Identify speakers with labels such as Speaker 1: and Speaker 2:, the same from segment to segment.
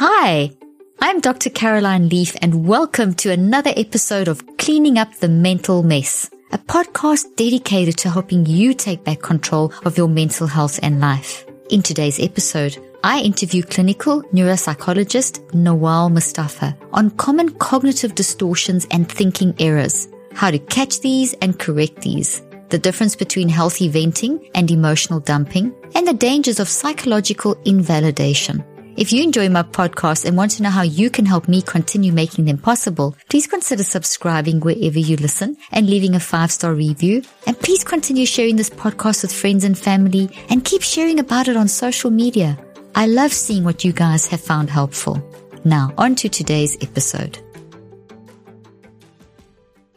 Speaker 1: Hi, I'm Dr. Caroline Leaf and welcome to another episode of Cleaning Up the Mental Mess, a podcast dedicated to helping you take back control of your mental health and life. In today's episode, I interview clinical neuropsychologist Nawal Mustafa on common cognitive distortions and thinking errors, how to catch these and correct these, the difference between healthy venting and emotional dumping, and the dangers of psychological invalidation. If you enjoy my podcast and want to know how you can help me continue making them possible, please consider subscribing wherever you listen and leaving a five star review. And please continue sharing this podcast with friends and family and keep sharing about it on social media. I love seeing what you guys have found helpful. Now, on to today's episode.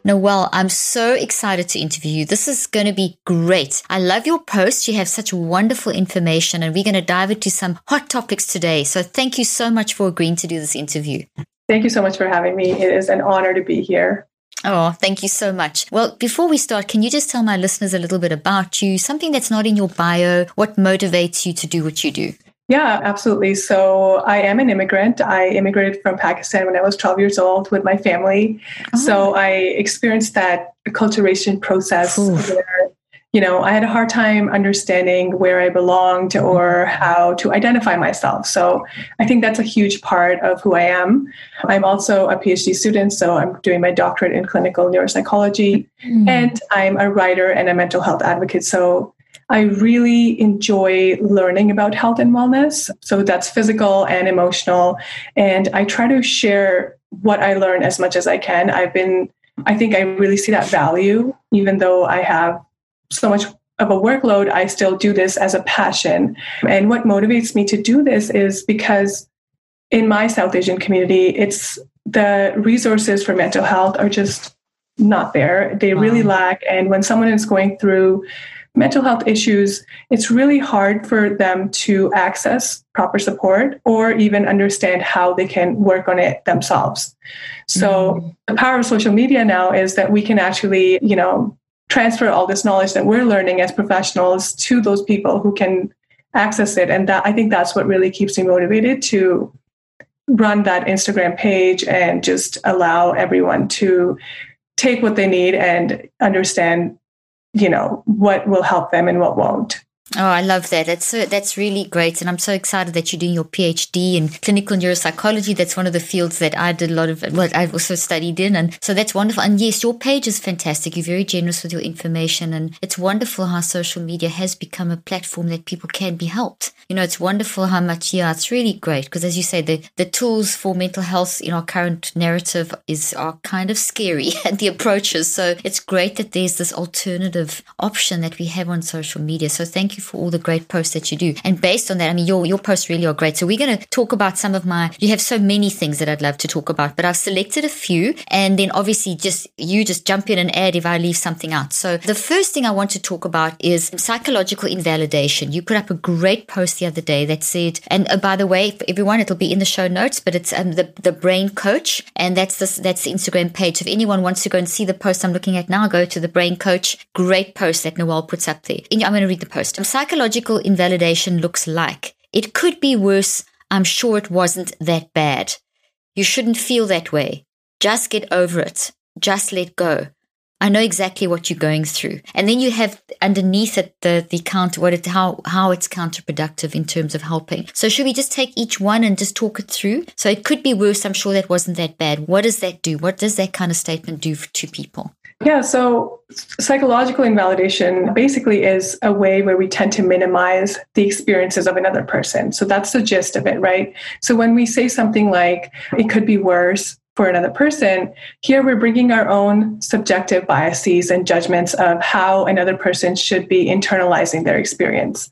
Speaker 1: Nawal, I'm so excited to interview you. This is going to be great. I love your post. You have such wonderful information, and we're going to dive into some hot topics today. So, thank you so much for agreeing to do this interview.
Speaker 2: Thank you so much for having me. It is an honor to be here.
Speaker 1: Oh, thank you so much. Well, before we start, can you just tell my listeners a little bit about you, something that's not in your bio, what motivates you to do what you do?
Speaker 2: Yeah, absolutely. So I am an immigrant. I immigrated from Pakistan when I was 12 years old with my family. Oh. So I experienced that acculturation process Ooh. where, you know, I had a hard time understanding where I belonged or how to identify myself. So I think that's a huge part of who I am. I'm also a PhD student, so I'm doing my doctorate in clinical neuropsychology, mm. and I'm a writer and a mental health advocate. So I really enjoy learning about health and wellness. So that's physical and emotional. And I try to share what I learn as much as I can. I've been, I think I really see that value, even though I have so much of a workload, I still do this as a passion. And what motivates me to do this is because in my South Asian community, it's the resources for mental health are just not there. They really lack. And when someone is going through mental health issues, it's really hard for them to access proper support or even understand how they can work on it themselves. So mm-hmm. the power of social media now is that we can actually, you know, transfer all this knowledge that we're learning as professionals to those people who can access it. And that I think that's what really keeps me motivated to run that Instagram page and just allow everyone to take what they need and understand you know what will help them and what won't
Speaker 1: Oh, I love that. That's so, that's really great, and I'm so excited that you're doing your PhD in clinical neuropsychology. That's one of the fields that I did a lot of. What I've also studied in, and so that's wonderful. And yes, your page is fantastic. You're very generous with your information, and it's wonderful how social media has become a platform that people can be helped. You know, it's wonderful how much. Yeah, it's really great because, as you say, the the tools for mental health in our current narrative is are kind of scary and the approaches. So it's great that there's this alternative option that we have on social media. So thank you for all the great posts that you do. And based on that, I mean, your, your posts really are great. So we're going to talk about some of my, you have so many things that I'd love to talk about, but I've selected a few and then obviously just, you just jump in and add if I leave something out. So the first thing I want to talk about is psychological invalidation. You put up a great post the other day that said, and uh, by the way, for everyone, it'll be in the show notes, but it's um, the, the brain coach. And that's this, that's the Instagram page. If anyone wants to go and see the post I'm looking at now, go to the brain coach. Great post that Nawal puts up there. I'm going to read the post psychological invalidation looks like. It could be worse. I'm sure it wasn't that bad. You shouldn't feel that way. Just get over it. Just let go. I know exactly what you're going through. And then you have underneath it the the counter what it how how it's counterproductive in terms of helping. So should we just take each one and just talk it through? So it could be worse. I'm sure that wasn't that bad. What does that do? What does that kind of statement do to people?
Speaker 2: Yeah, so psychological invalidation basically is a way where we tend to minimize the experiences of another person. So that's the gist of it, right? So when we say something like, it could be worse, for another person. Here we're bringing our own subjective biases and judgments of how another person should be internalizing their experience.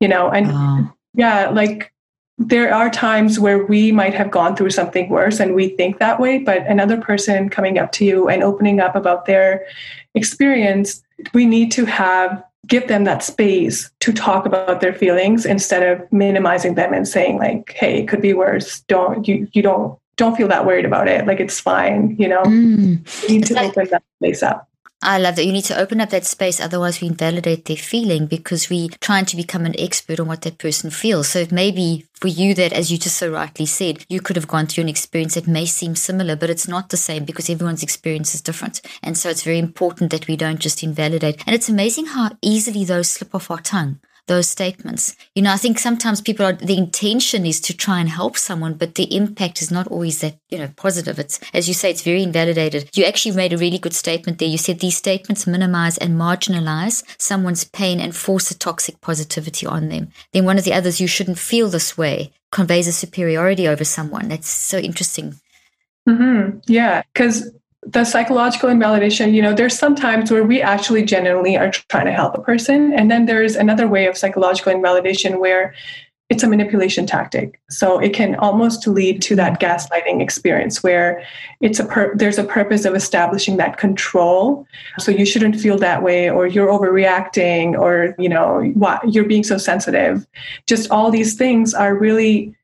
Speaker 2: You know, and oh. yeah, like there are times where we might have gone through something worse and we think that way, but another person coming up to you and opening up about their experience, we need to have give them that space to talk about their feelings instead of minimizing them and saying like hey it could be worse don't you you don't don't feel that worried about it. Like it's fine, you know. Mm. You need to like, open that space up.
Speaker 1: I love that. You need to open up that space, otherwise we invalidate their feeling because we're trying to become an expert on what that person feels. So it may be for you that, as you just so rightly said, you could have gone through an experience that may seem similar, but it's not the same because everyone's experience is different. And so it's very important that we don't just invalidate. And it's amazing how easily those slip off our tongue those statements. You know, I think sometimes people are, the intention is to try and help someone, but the impact is not always that, you know, positive. It's, as you say, it's very invalidated. You actually made a really good statement there. You said these statements minimize and marginalize someone's pain and force a toxic positivity on them. Then one of the others, you shouldn't feel this way, conveys a superiority over someone. That's so interesting.
Speaker 2: Mm-hmm. Yeah, because the psychological invalidation, you know, there's some times where we actually genuinely are trying to help a person. And then there's another way of psychological invalidation where it's a manipulation tactic. So it can almost lead to that gaslighting experience where it's a pur- there's a purpose of establishing that control. So you shouldn't feel that way, or you're overreacting, or you know why, you're being so sensitive. Just all these things are really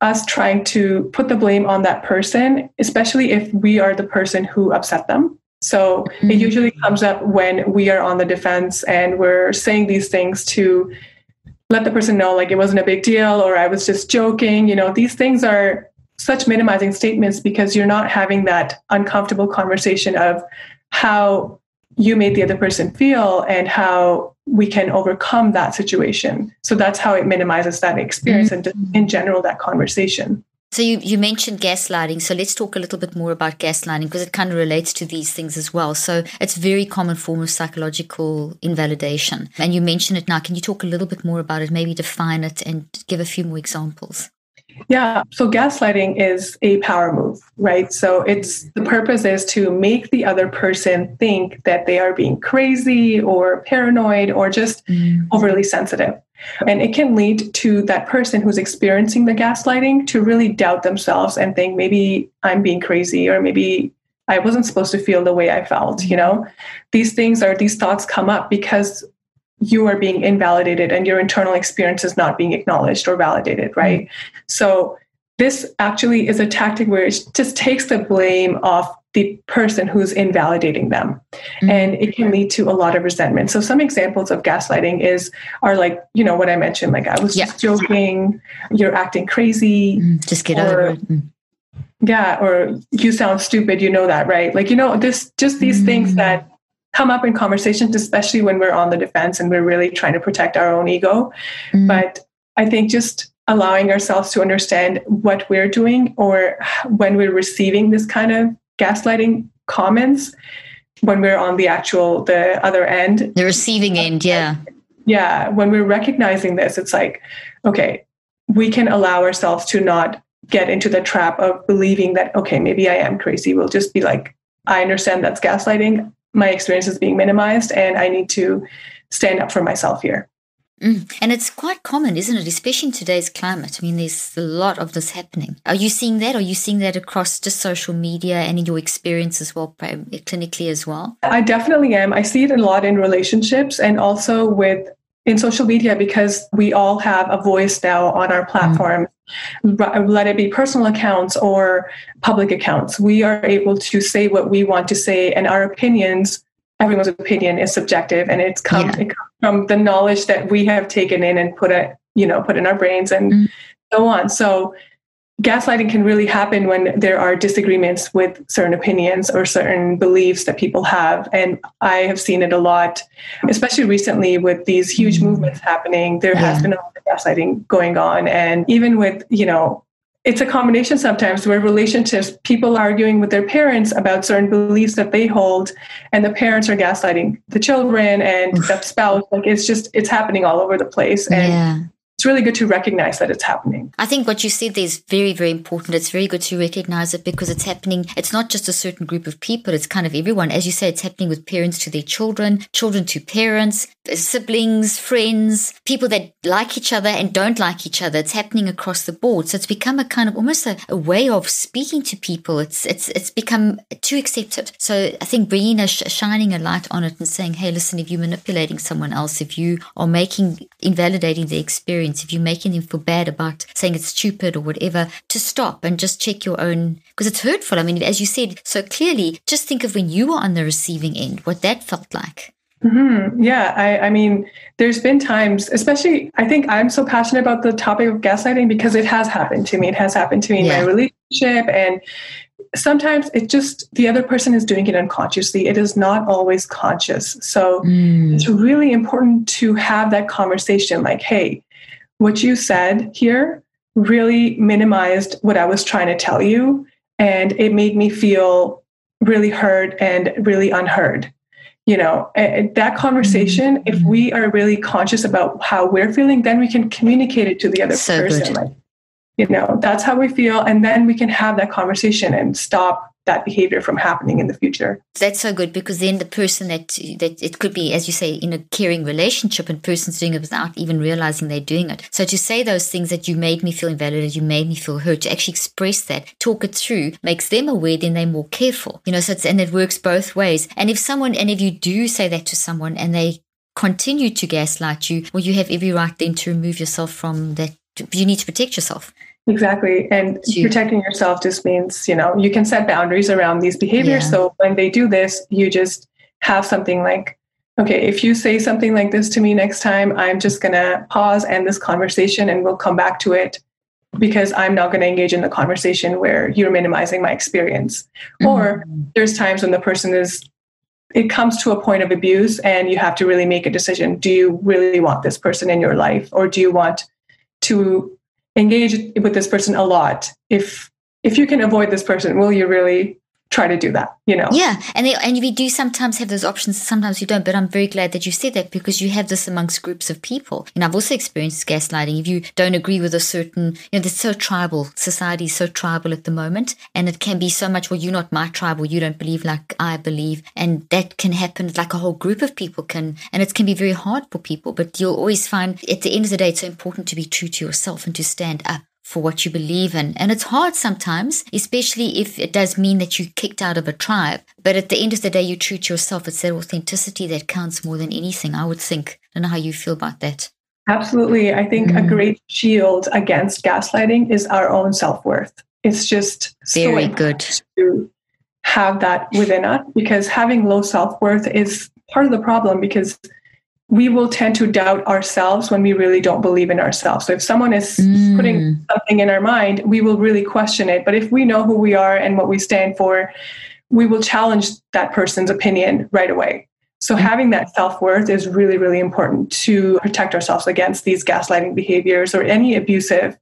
Speaker 2: us trying to put the blame on that person, especially if we are the person who upset them. So mm-hmm. it usually comes up when we are on the defense and we're saying these things to let the person know like it wasn't a big deal or I was just joking. You know, these things are such minimizing statements because you're not having that uncomfortable conversation of how you made the other person feel and how we can overcome that situation. So that's how it minimizes that experience mm-hmm. and in general that conversation.
Speaker 1: So you, you mentioned gaslighting. So let's talk a little bit more about gaslighting because it kind of relates to these things as well. So it's a very common form of psychological invalidation. And you mentioned it now. Can you talk a little bit more about it? Maybe define it and give a few more examples.
Speaker 2: Yeah, so gaslighting is a power move, right? So it's the purpose is to make the other person think that they are being crazy or paranoid or just mm. overly sensitive. And it can lead to that person who's experiencing the gaslighting to really doubt themselves and think maybe I'm being crazy or maybe I wasn't supposed to feel the way I felt, you know? These things are these thoughts come up because you are being invalidated and your internal experience is not being acknowledged or validated, right? Mm-hmm. So this actually is a tactic where it just takes the blame off the person who's invalidating them mm-hmm. and it can lead to a lot of resentment so some examples of gaslighting is are like you know what i mentioned like i was yeah. just joking you're acting crazy
Speaker 1: mm-hmm. just get over it mm-hmm.
Speaker 2: yeah or you sound stupid you know that right like you know this just these mm-hmm. things that come up in conversations, especially when we're on the defense and we're really trying to protect our own ego. Mm. But I think just allowing ourselves to understand what we're doing or when we're receiving this kind of gaslighting comments when we're on the actual the other end
Speaker 1: the receiving end yeah
Speaker 2: yeah when we're recognizing this it's like okay we can allow ourselves to not get into the trap of believing that okay maybe i am crazy we'll just be like i understand that's gaslighting my experience is being minimized and I need to stand up for myself here.
Speaker 1: Mm. And it's quite common, isn't it? Especially in today's climate. I mean, there's a lot of this happening. Are you seeing that? Are you seeing that across just social media and in your experience as well, clinically as well?
Speaker 2: I definitely am. I see it a lot in relationships and also with in social media because we all have a voice now on our platform. Mm. Let it be personal accounts or public accounts. We are able to say what we want to say, and our opinions, everyone's opinion is subjective, and it's come, yeah. it comes from the knowledge that we have taken in and put it, you know, put in our brains and mm. so on. So gaslighting can really happen when there are disagreements with certain opinions or certain beliefs that people have. And I have seen it a lot, especially recently with these huge movements happening. There yeah. has been a lot of gaslighting going on. And even with, you know, it's a combination sometimes where relationships, people arguing with their parents about certain beliefs that they hold, and the parents are gaslighting the children and the spouse. Like it's just, it's happening all over the place. And yeah it's really good to recognize that it's happening.
Speaker 1: I think what you said there is very, very important. It's very good to recognize it because it's happening. It's not just a certain group of people, it's kind of everyone. As you say, it's happening with parents to their children, children to parents, siblings, friends, people that like each other and don't like each other. It's happening across the board. So it's become a kind of almost a, a way of speaking to people. It's it's it's become too accepted. So I think bringing a sh- shining a light on it and saying, hey, listen, if you're manipulating someone else, if you are making invalidating the experience, if you're making them feel bad about saying it's stupid or whatever, to stop and just check your own because it's hurtful. I mean, as you said so clearly, just think of when you were on the receiving end, what that felt like.
Speaker 2: Mm-hmm. Yeah, I, I, mean, there's been times, especially, I think I'm so passionate about the topic of gaslighting because it has happened to me. It has happened to me in my relationship. And sometimes it just, the other person is doing it unconsciously. It is not always conscious. So mm. it's really important to have that conversation like, hey, what you said here really minimized what I was trying to tell you. And it made me feel really hurt and really unheard you know that conversation if mm-hmm. we are really conscious about how we're feeling then we can communicate it to the other so person like you know that's how we feel and then we can have that conversation and stop that behavior from happening in the future.
Speaker 1: That's so good because then the person that that it could be, as you say, in a caring relationship, and person's doing it without even realizing they're doing it. So to say those things that you made me feel invalidated, you made me feel hurt, to actually express that, talk it through, makes them aware. Then they're more careful, you know. So it's and it works both ways. And if someone and if you do say that to someone and they continue to gaslight you, well, you have every right then to remove yourself from that. You need to protect yourself.
Speaker 2: Exactly. And protecting yourself just means, you know, you can set boundaries around these behaviors. Yeah. So when they do this, you just have something like, okay, if you say something like this to me next time, I'm just going to pause, end this conversation, and we'll come back to it because I'm not going to engage in the conversation where you're minimizing my experience. Mm-hmm. Or there's times when the person is, it comes to a point of abuse and you have to really make a decision. Do you really want this person in your life? Or do you want to engage with this person a lot. If if you can avoid this person will you really try to do that you know?
Speaker 1: Yeah and they, and we do sometimes have those options sometimes you don't but i'm very glad that you said that because you have this amongst groups of people. And i've also experienced gaslighting. If you don't agree with a certain you know it's so tribal. Society is so tribal at the moment and it can be so much well you're not my tribe or you don't believe like i believe. And that can happen like a whole group of people can and it can be very hard for people but you'll always find at the end of the day it's so important to be true to yourself and to stand up for what you believe in. And it's hard sometimes, especially if it does mean that you're kicked out of a tribe. But at the end of the day, you treat yourself. It's that authenticity that counts more than anything, I would think. I don't know how you feel about that.
Speaker 2: Absolutely. I think mm. a great shield against gaslighting is our own self worth. It's just
Speaker 1: very so good
Speaker 2: to have that within us because having low self worth is part of the problem because we will tend to doubt ourselves when we really don't believe in ourselves. So if someone is mm. putting something in our mind, we will really question it. But if we know who we are and what we stand for, we will challenge that person's opinion right away. So mm. having that self-worth is really really important to protect ourselves against these gaslighting behaviors or any abusive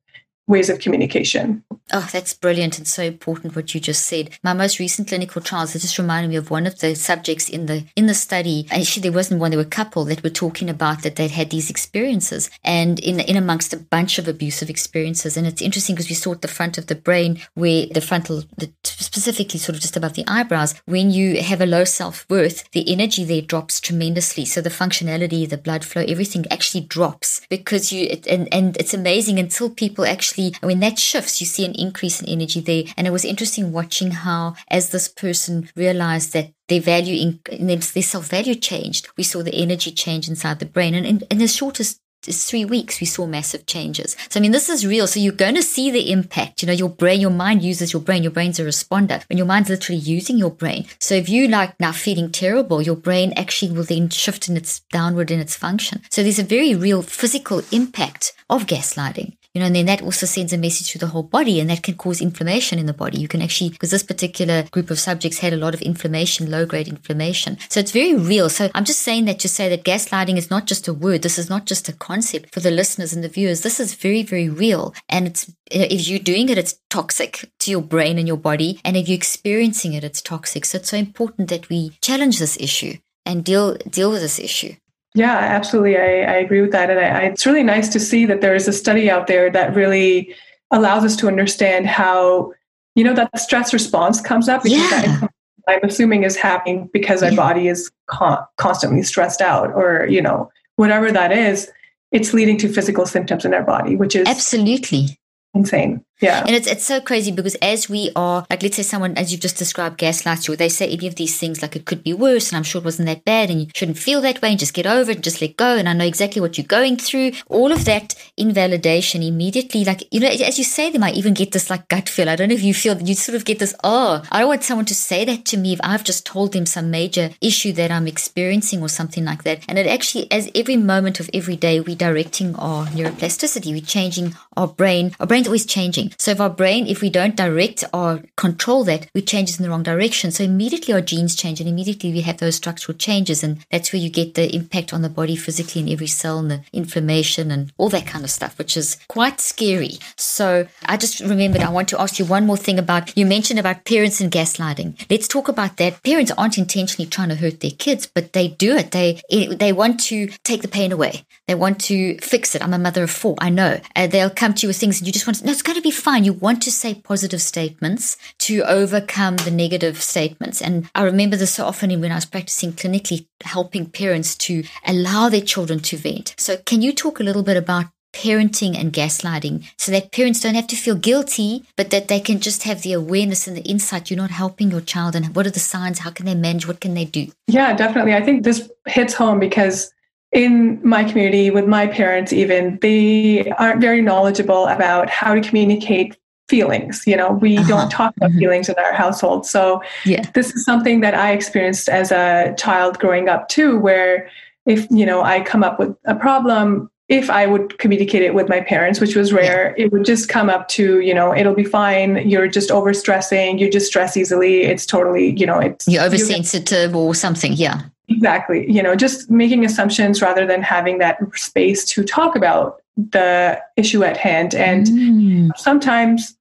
Speaker 2: ways of communication.
Speaker 1: Oh, that's brilliant and so important what you just said. My most recent clinical trials, it just reminded me of one of the subjects in the in the study. Actually, there wasn't one, there were a couple that were talking about that they'd had these experiences and in in amongst a bunch of abusive experiences. And it's interesting because we saw at the front of the brain where the frontal the, specifically sort of just above the eyebrows, when you have a low self-worth, the energy there drops tremendously. So the functionality, the blood flow, everything actually drops because you and, and it's amazing until people actually when that shifts, you see an increase in energy there. And it was interesting watching how, as this person realized that their value, in, their self value changed, we saw the energy change inside the brain. And in, in the shortest three weeks we saw massive changes. So i mean this is real. So you're going to see the impact. You know your brain your mind uses your brain. Your brain's a responder. When your mind's literally using your brain. So if you like now feeling terrible your brain actually will then shift in its downward in its function. So there's a very real physical impact of gaslighting you know, and then that also sends a message to the whole body and that can cause inflammation in the body. You can actually, because this particular group of subjects had a lot of inflammation, low grade inflammation. So it's very real. So I'm just saying that to say that gaslighting is not just a word. This is not just a concept for the listeners and the viewers. This is very, very real. And it's, if you're doing it, it's toxic to your brain and your body. And if you're experiencing it, it's toxic. So it's so important that we challenge this issue and deal, deal with this issue.
Speaker 2: Yeah, absolutely. I, I agree with that. And I, I, it's really nice to see that there is a study out there that really allows us to understand how, you know, that stress response comes up.
Speaker 1: Because yeah.
Speaker 2: that, I'm assuming is happening because our body is con- constantly stressed out or, you know, whatever that is, it's leading to physical symptoms in our body, which is
Speaker 1: absolutely
Speaker 2: insane. Yeah.
Speaker 1: And it's it's so crazy because as we are like let's say someone as you've just described gaslights you, they say any of these things like it could be worse and I'm sure it wasn't that bad and you shouldn't feel that way and just get over it and just let go and I know exactly what you're going through. All of that invalidation immediately like you know as you say them I even get this like gut feel. I don't know if you feel you sort of get this, oh, I don't want someone to say that to me if I've just told them some major issue that I'm experiencing or something like that. And it actually as every moment of every day we're directing our neuroplasticity, we're changing our brain. Our brain's always changing. So if our brain, if we don't direct or control that, we change in the wrong direction. So immediately our genes change and immediately we have those structural changes. And that's where you get the impact on the body physically in every cell and the inflammation and all that kind of stuff, which is quite scary. So I just remembered I want to ask you one more thing about, you mentioned about parents and gaslighting. Let's talk about that. Parents aren't intentionally trying to hurt their kids, but they do it. They, they want to take the pain away. They want to fix it. I'm a mother of four. I know. Uh, they'll come to you with things and you just want to, no, it's going to be fine. You want to say positive statements to overcome the negative statements. And I remember this so often when I was practicing clinically, helping parents to allow their children to vent. So can you talk a little bit about parenting and gaslighting so that parents don't have to feel guilty, but that they can just have the awareness and the insight you're not helping your child and what are the signs, how can they manage, what can they do?
Speaker 2: Yeah, definitely. I think this hits home because in my community with my parents even they aren't very knowledgeable about how to communicate feelings you know we uh-huh. don't talk about mm-hmm. feelings in our household so
Speaker 1: yeah.
Speaker 2: this is something that i experienced as a child growing up too where if you know i come up with a problem if i would communicate it with my parents which was rare yeah. it would just come up to you know it'll be fine you're just overstressing you just stress easily it's totally you know it's
Speaker 1: you're oversensitive or something yeah
Speaker 2: Exactly. You know, just making assumptions rather than having that space to talk about the issue at hand. And mm. sometimes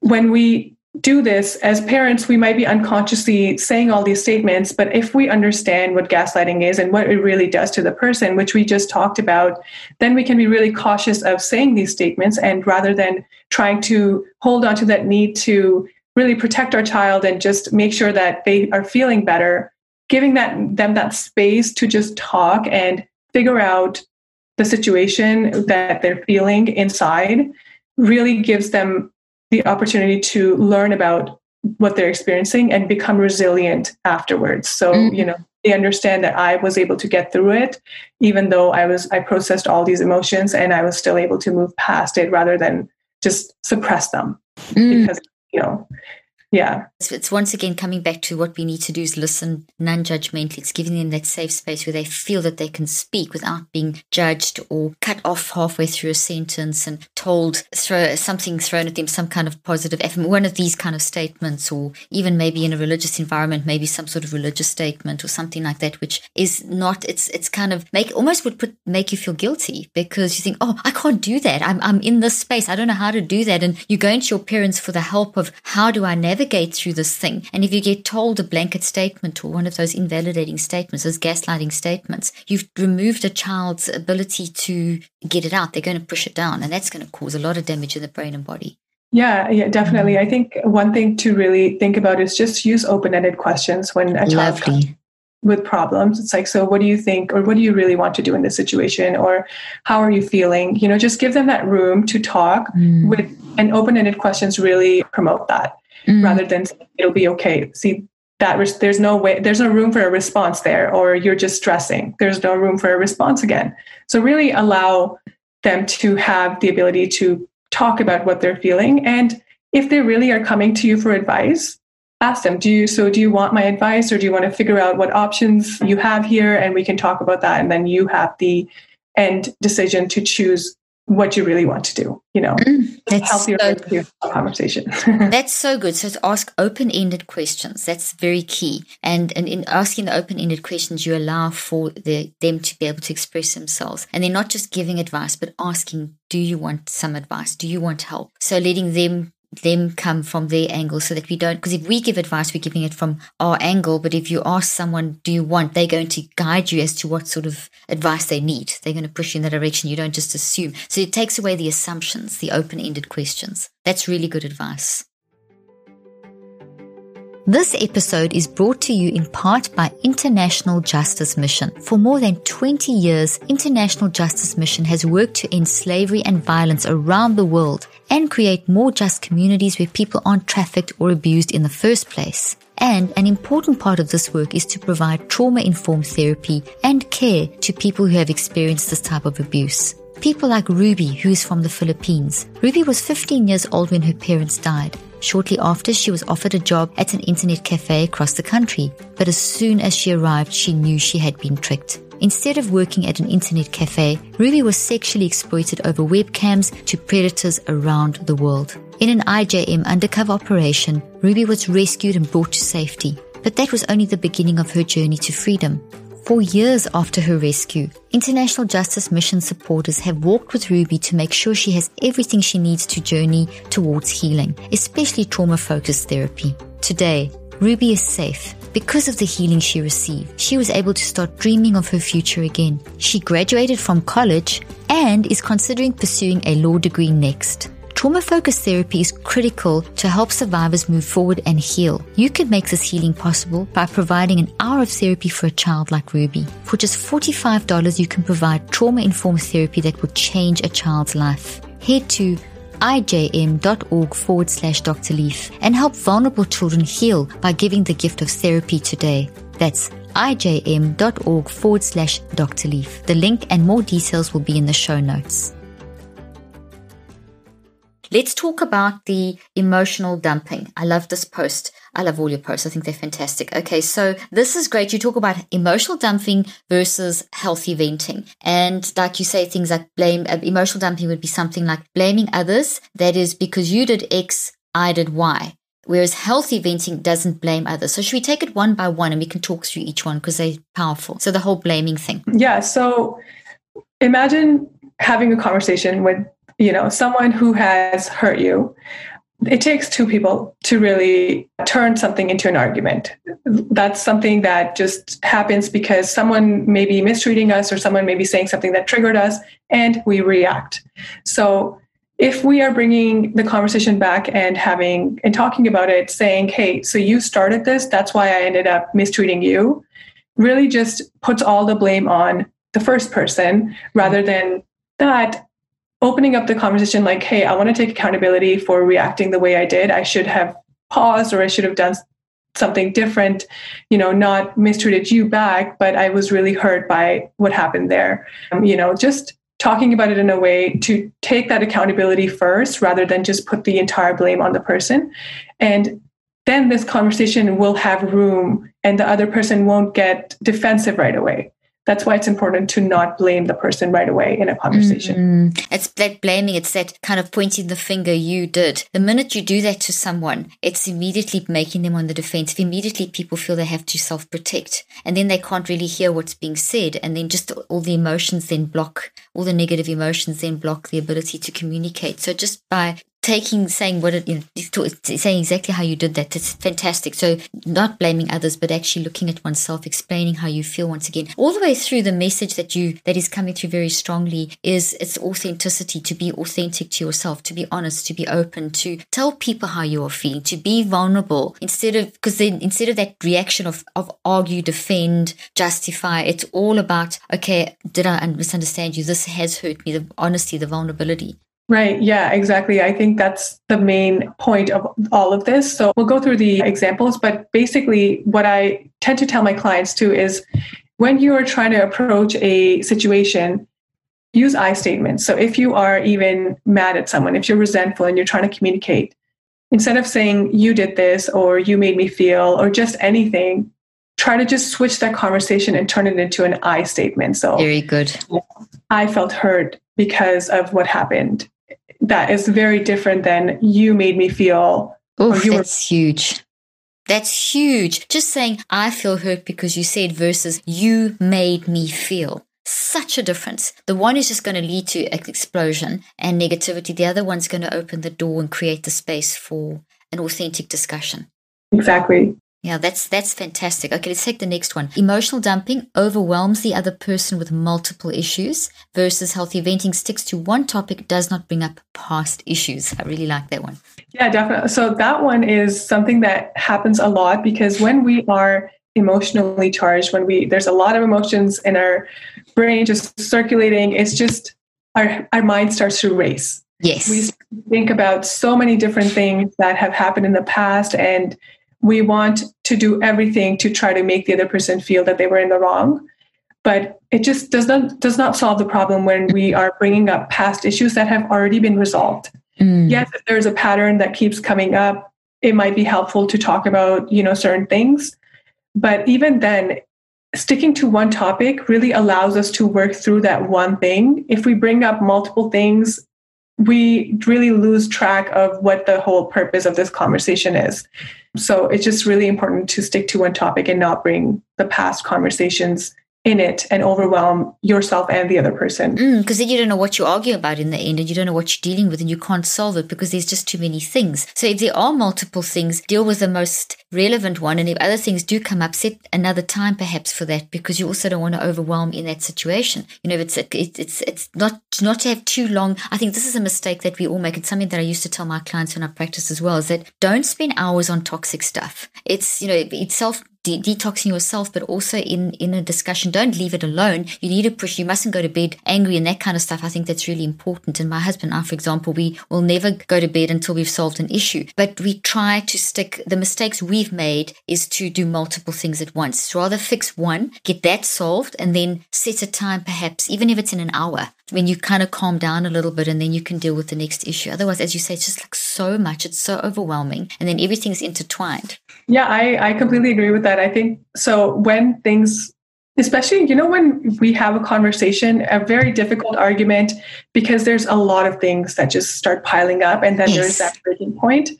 Speaker 2: when we do this as parents, we might be unconsciously saying all these statements, but if we understand what gaslighting is and what it really does to the person, which we just talked about, then we can be really cautious of saying these statements. And rather than trying to hold on to that need to really protect our child and just make sure that they are feeling better, giving that them that space to just talk and figure out the situation that they're feeling inside really gives them the opportunity to learn about what they're experiencing and become resilient afterwards so mm-hmm. you know they understand that i was able to get through it even though i was i processed all these emotions and i was still able to move past it rather than just suppress them mm. because you know yeah.
Speaker 1: it's once again coming back to what we need to do is listen non judgmentally. It's giving them that safe space where they feel that they can speak without being judged or cut off halfway through a sentence and told throw something thrown at them, some kind of positive one of these kind of statements, or even maybe in a religious environment, maybe some sort of religious statement or something like that, which is not it's it's kind of make almost would put make you feel guilty because you think, Oh, I can't do that. I'm I'm in this space. I don't know how to do that. And you go into your parents for the help of how do I navigate navigate through this thing. And if you get told a blanket statement or one of those invalidating statements, those gaslighting statements, you've removed a child's ability to get it out. They're going to push it down, and that's going to cause a lot of damage in the brain and body.
Speaker 2: Yeah, yeah, definitely. I think one thing to really think about is just use open-ended questions when a child Lovely. comes with problems. It's like, so what do you think, or what do you really want to do in this situation, or how are you feeling? You know, just give them that room to talk mm. with, and open-ended questions really promote that mm. rather than it'll be okay. See, that res- there's no way, there's no room for a response there, or you're just stressing. There's no room for a response again. So really allow them to have the ability to talk about what they're feeling. And if they really are coming to you for advice, ask them, do you, so do you want my advice or do you want to figure out what options you have here? And we can talk about that. And then you have the end decision to choose what you really want to do, you know,
Speaker 1: Mm, that's
Speaker 2: healthier
Speaker 1: so-
Speaker 2: conversation.
Speaker 1: That's so good. So to ask open-ended questions, that's very key. And, and in asking the open-ended questions, you allow for the, them to be able to express themselves. And they're not just giving advice, but asking, do you want some advice? Do you want help? So letting them them come from their angle so that we don't because if we give advice we're giving it from our angle but if you ask someone do you want they're going to guide you as to what sort of advice they need. They're going to push you in that direction. You don't just assume. So it takes away the assumptions the open-ended questions. That's really good advice this episode is brought to you in part by International Justice Mission. For more than 20 years, International Justice Mission has worked to end slavery and violence around the world and create more just communities where people aren't trafficked or abused in the first place. And an important part of this work is to provide trauma informed therapy and care to people who have experienced this type of abuse. People like Ruby, who is from the Philippines. Ruby was 15 years old when her parents died. Shortly after, she was offered a job at an internet cafe across the country. But as soon as she arrived, she knew she had been tricked. Instead of working at an internet cafe, Ruby was sexually exploited over webcams to predators around the world. In an IJM undercover operation, Ruby was rescued and brought to safety. But that was only the beginning of her journey to freedom. For years after her rescue, International Justice Mission supporters have walked with Ruby to make sure she has everything she needs to journey towards healing, especially trauma focused therapy. Today, Ruby is safe. Because of the healing she received, she was able to start dreaming of her future again. She graduated from college and is considering pursuing a law degree next. Trauma focused therapy is critical to help survivors move forward and heal. You can make this healing possible by providing an hour of therapy for a child like Ruby. For just $45, you can provide trauma informed therapy that will change a child's life. Head to ijm.org forward slash Dr. Leaf and help vulnerable children heal by giving the gift of therapy today. That's ijm.org forward slash Dr. Leaf. The link and more details will be in the show notes. Let's talk about the emotional dumping. I love this post. I love all your posts. I think they're fantastic. Okay, so this is great. You talk about emotional dumping versus healthy venting. And like you say, things like blame, uh, emotional dumping would be something like blaming others. That is because you did X, I did Y. Whereas healthy venting doesn't blame others. So should we take it one by one and we can talk through each one because they're powerful. So the whole blaming thing.
Speaker 2: Yeah. So imagine having a conversation with, you know, someone who has hurt you. It takes two people to really turn something into an argument. That's something that just happens because someone may be mistreating us or someone may be saying something that triggered us and we react. So if we are bringing the conversation back and having and talking about it saying hey so you started this that's why i ended up mistreating you really just puts all the blame on the first person rather than that opening up the conversation like hey i want to take accountability for reacting the way i did i should have paused or i should have done something different you know not mistreated you back but i was really hurt by what happened there um, you know just talking about it in a way to take that accountability first rather than just put the entire blame on the person. And then this conversation will have room and the other person won't get defensive right away. That's why it's important to not blame the person right away in a conversation.
Speaker 1: Mm, it's that blaming, it's that kind of pointing the finger you did. The minute you do that to someone, it's immediately making them on the defensive. Immediately people feel they have to self protect and then they can't really hear what's being said. And then just all the emotions then block, all the negative emotions then block the ability to communicate. So just by taking saying what it you know saying exactly how you did that it's fantastic. So not blaming others but actually looking at oneself explaining how you feel once again. All the way through the message that you that is coming through very strongly is its authenticity to be authentic to yourself to be honest to be open to tell people how you are feeling to be vulnerable. Instead of because then instead of that reaction of of argue defend justify it's all about okay did i misunderstand you? This has hurt me the honesty the vulnerability
Speaker 2: Right. Yeah, exactly. I think that's the main point of all of this. So we'll go through the examples, but basically, what I tend to tell my clients too is when you are trying to approach a situation, use I statements. So if you are even mad at someone, if you're resentful and you're trying to communicate, instead of saying, you did this or you made me feel or just anything, try to just switch that conversation and turn it into an I statement. So
Speaker 1: very good.
Speaker 2: I felt hurt because of what happened. That is very different than you made me feel.
Speaker 1: Oh, that's were- huge. That's huge. Just saying, I feel hurt because you said versus you made me feel. Such a difference. The one is just going to lead to explosion and negativity. The other one's going to open the door and create the space for an authentic discussion.
Speaker 2: Exactly.
Speaker 1: Yeah, that's that's fantastic. Okay, let's take the next one. Emotional dumping overwhelms the other person with multiple issues versus healthy venting sticks to one topic, does not bring up past issues. I really like that one.
Speaker 2: Yeah, definitely. So that one is something that happens a lot because when we are emotionally charged, when we there's a lot of emotions in our brain just circulating, it's just our our mind starts to race.
Speaker 1: Yes.
Speaker 2: We think about so many different things that have happened in the past and we want to do everything to try to make the other person feel that they were in the wrong but it just does not does not solve the problem when we are bringing up past issues that have already been resolved mm. yes if there's a pattern that keeps coming up it might be helpful to talk about you know certain things but even then sticking to one topic really allows us to work through that one thing if we bring up multiple things we really lose track of what the whole purpose of this conversation is. So it's just really important to stick to one topic and not bring the past conversations in it and overwhelm yourself and the other person.
Speaker 1: Because mm, then you don't know what you argue about in the end and you don't know what you're dealing with and you can't solve it because there's just too many things. So if there are multiple things, deal with the most relevant one. And if other things do come up, set another time perhaps for that because you also don't want to overwhelm in that situation. You know, it's, it's, it's not, not to have too long. I think this is a mistake that we all make. It's something that I used to tell my clients when I practice as well is that don't spend hours on toxic stuff. It's, you know, it's self de- detoxing yourself, but also in in a discussion. Don't leave it alone. You need to push. You mustn't go to bed angry and that kind of stuff. I think that's really important. And my husband and I, for example, we will never go to bed until we've solved an issue. But we try to stick. The mistakes we've made is to do multiple things at once. Rather fix one, get that solved, and then set a time, perhaps even if it's in an hour, when you kind of calm down a little bit, and then you can deal with the next issue. Otherwise, as you say, it's just like so much. It's so overwhelming, and then everything's intertwined.
Speaker 2: Yeah, I, I completely agree with that. I think so. When things, especially, you know, when we have a conversation, a very difficult argument, because there's a lot of things that just start piling up, and then yes. there's that breaking point.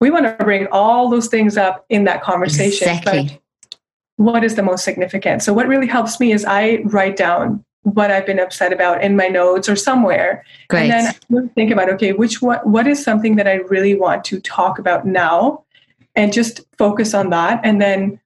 Speaker 2: We want to bring all those things up in that conversation.
Speaker 1: Exactly.
Speaker 2: But what is the most significant? So, what really helps me is I write down what I've been upset about in my notes or somewhere.
Speaker 1: Great.
Speaker 2: And then I think about, okay, which what what is something that I really want to talk about now and just focus on that. And then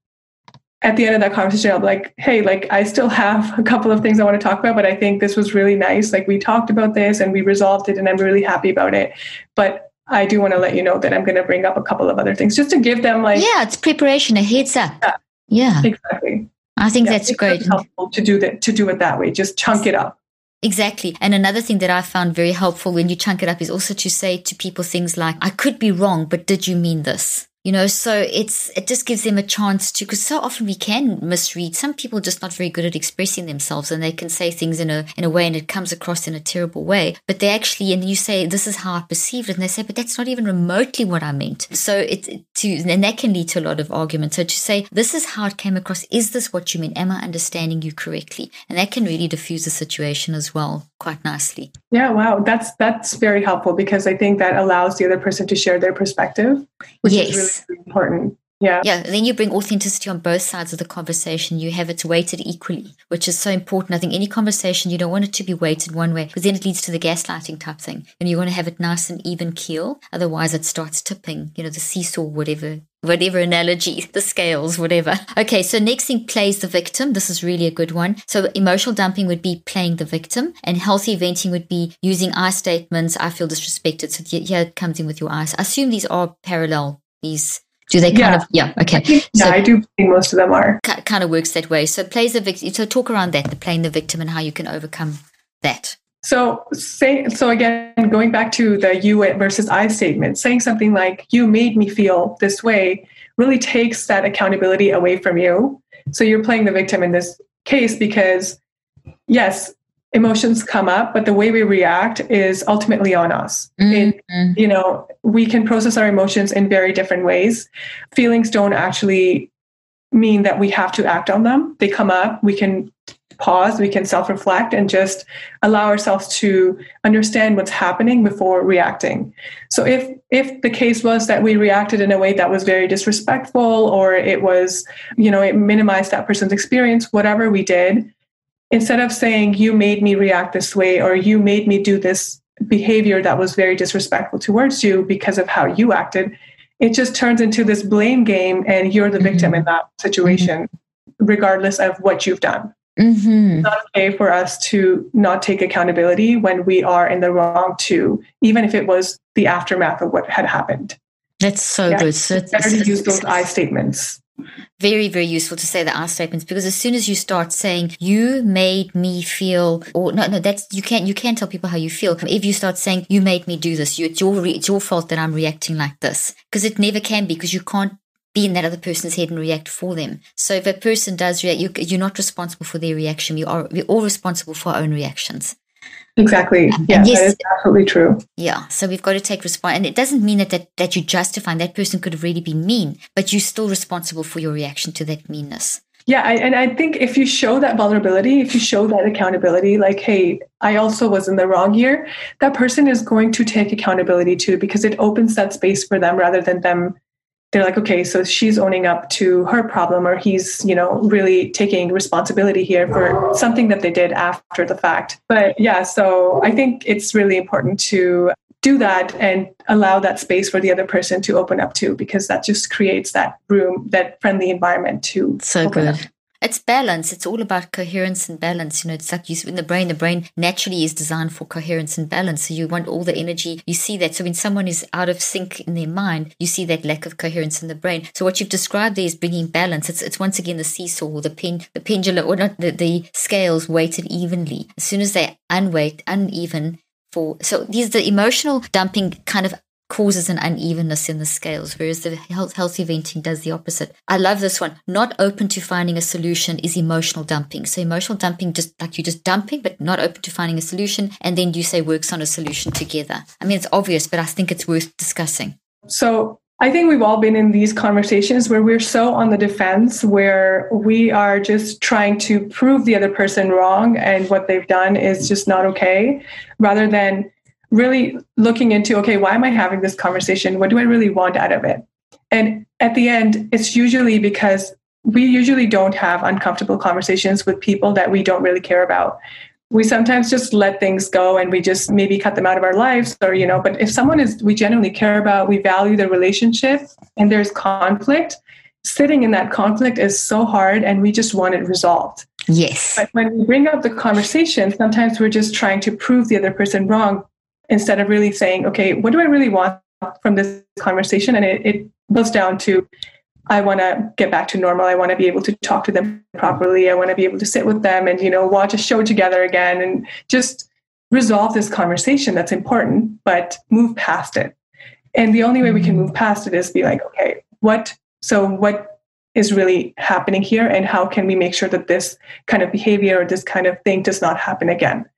Speaker 2: at the end of that conversation, I'll be like, hey, like I still have a couple of things I want to talk about, but I think this was really nice. Like we talked about this and we resolved it and I'm really happy about it. But I do want to let you know that I'm going to bring up a couple of other things just to give them like
Speaker 1: Yeah, it's preparation, a heads up. Yeah. yeah.
Speaker 2: Exactly.
Speaker 1: I think yeah, that's great.
Speaker 2: helpful to do that to do it that way. Just chunk it up.
Speaker 1: Exactly. And another thing that I found very helpful when you chunk it up is also to say to people things like, I could be wrong, but did you mean this? You know so it's it just gives them a chance to because so often we can misread. Some people just not very good at expressing themselves and they can say things in a in a way and it comes across in a terrible way. But they actually and you say this is how i perceived it and they say but that's not even remotely what i meant. So it, to and that can lead to a lot of argument. So to say this is how it came across. Is this what you mean? Am i understanding you correctly? And that can really diffuse the situation as well quite nicely.
Speaker 2: Yeah wow. That's that's very helpful because i think that allows the other person to share their perspective which yes. is really important. Yeah.
Speaker 1: Yeah. Then you bring authenticity on both sides of the conversation. You have it weighted equally, which is so important. I think any conversation, you don't want it to be weighted one way because then it leads to the gaslighting type thing. And you want to have it nice and even keel. Otherwise, it starts tipping, you know, the seesaw, whatever, whatever analogy, the scales, whatever. Okay. So next thing plays the victim. This is really a good one. So emotional dumping would be playing the victim and healthy venting would be using I statements. I feel disrespected. So here it comes in with your eyes. I assume these are parallel. These do they kind
Speaker 2: yeah.
Speaker 1: of yeah okay.
Speaker 2: I think, so yeah i do think most of them are.
Speaker 1: Kind of works that way. So plays the victim so talk around that the playing the victim and how you can overcome that.
Speaker 2: So say so again going back to the you versus i statement saying something like you made me feel this way really takes that accountability away from you. So you're playing the victim in this case because yes emotions come up but the way we react is ultimately on us. Mm-hmm. and, you know we can process our emotions in very different ways. Feelings don't actually mean that we have to act on them. They come up. We can pause, we can self reflect and just allow ourselves to understand what's happening before reacting. So if if the case was that we reacted in a way that was very disrespectful or it was, you know, it minimized that person's experience, whatever we did, instead of saying you made me react this way or you made me do this behavior that was very disrespectful towards you because of how you acted, it just turns into this blame game and you're the victim mm-hmm. in that situation, mm-hmm. regardless of what you've done. Mm-hmm. It's not okay for us to not take accountability when we are in the wrong too, even if it was the aftermath of what had happened.
Speaker 1: That's so yeah, good. So
Speaker 2: it's better to use those I statements
Speaker 1: very very useful to say the I statements because as soon as you start saying you made me feel or no no that's you can't you can't tell people how you feel if you start saying you made me do this you, it's your it's your fault that I'm reacting like this because it never can be because you can't be in that other person's head and react for them. So if a person does react, you, you're not responsible for their reaction. You are we're all responsible for our own reactions.
Speaker 2: Exactly. Yeah, yes, that is absolutely true.
Speaker 1: Yeah. So we've got to take response. And it doesn't mean that, that, that you're justifying that person could have really been mean, but you're still responsible for your reaction to that meanness.
Speaker 2: Yeah. I, and I think if you show that vulnerability, if you show that accountability, like, hey, I also was in the wrong here, that person is going to take accountability too, because it opens that space for them rather than them they're like, okay, so she's owning up to her problem, or he's, you know, really taking responsibility here for something that they did after the fact. But yeah, so I think it's really important to do that and allow that space for the other person to open up to, because that just creates that room, that friendly environment to.
Speaker 1: So good. Up. It's balance. It's all about coherence and balance. You know, it's like you in the brain. The brain naturally is designed for coherence and balance. So you want all the energy. You see that. So when someone is out of sync in their mind, you see that lack of coherence in the brain. So what you've described there is bringing balance. It's it's once again the seesaw the pen, the pendulum, or not the, the scales weighted evenly. As soon as they unweight, uneven, for so these the emotional dumping kind of causes an unevenness in the scales, whereas the health, healthy venting does the opposite. I love this one. Not open to finding a solution is emotional dumping. So emotional dumping, just like you're just dumping, but not open to finding a solution. And then you say works on a solution together. I mean, it's obvious, but I think it's worth discussing.
Speaker 2: So I think we've all been in these conversations where we're so on the defense, where we are just trying to prove the other person wrong and what they've done is just not okay, rather than really looking into okay why am i having this conversation? What do i really want out of it? And at the end it's usually because we usually don't have uncomfortable conversations with people that we don't really care about. We sometimes just let things go and we just maybe cut them out of our lives or you know but if someone is we genuinely care about we value the relationship and there's conflict sitting in that conflict is so hard and we just want it resolved.
Speaker 1: Yes.
Speaker 2: But when we bring up the conversation sometimes we're just trying to prove the other person wrong instead of really saying, okay, what do I really want from this conversation? And it, it boils down to, I want to get back to normal. I want to be able to talk to them properly. I want to be able to sit with them and, you know, watch a show together again and just resolve this conversation that's important, but move past it. And the only way we can mm-hmm. move past it is be like, okay, what, so what is really happening here? And how can we make sure that this kind of behavior or this kind of thing does not happen again?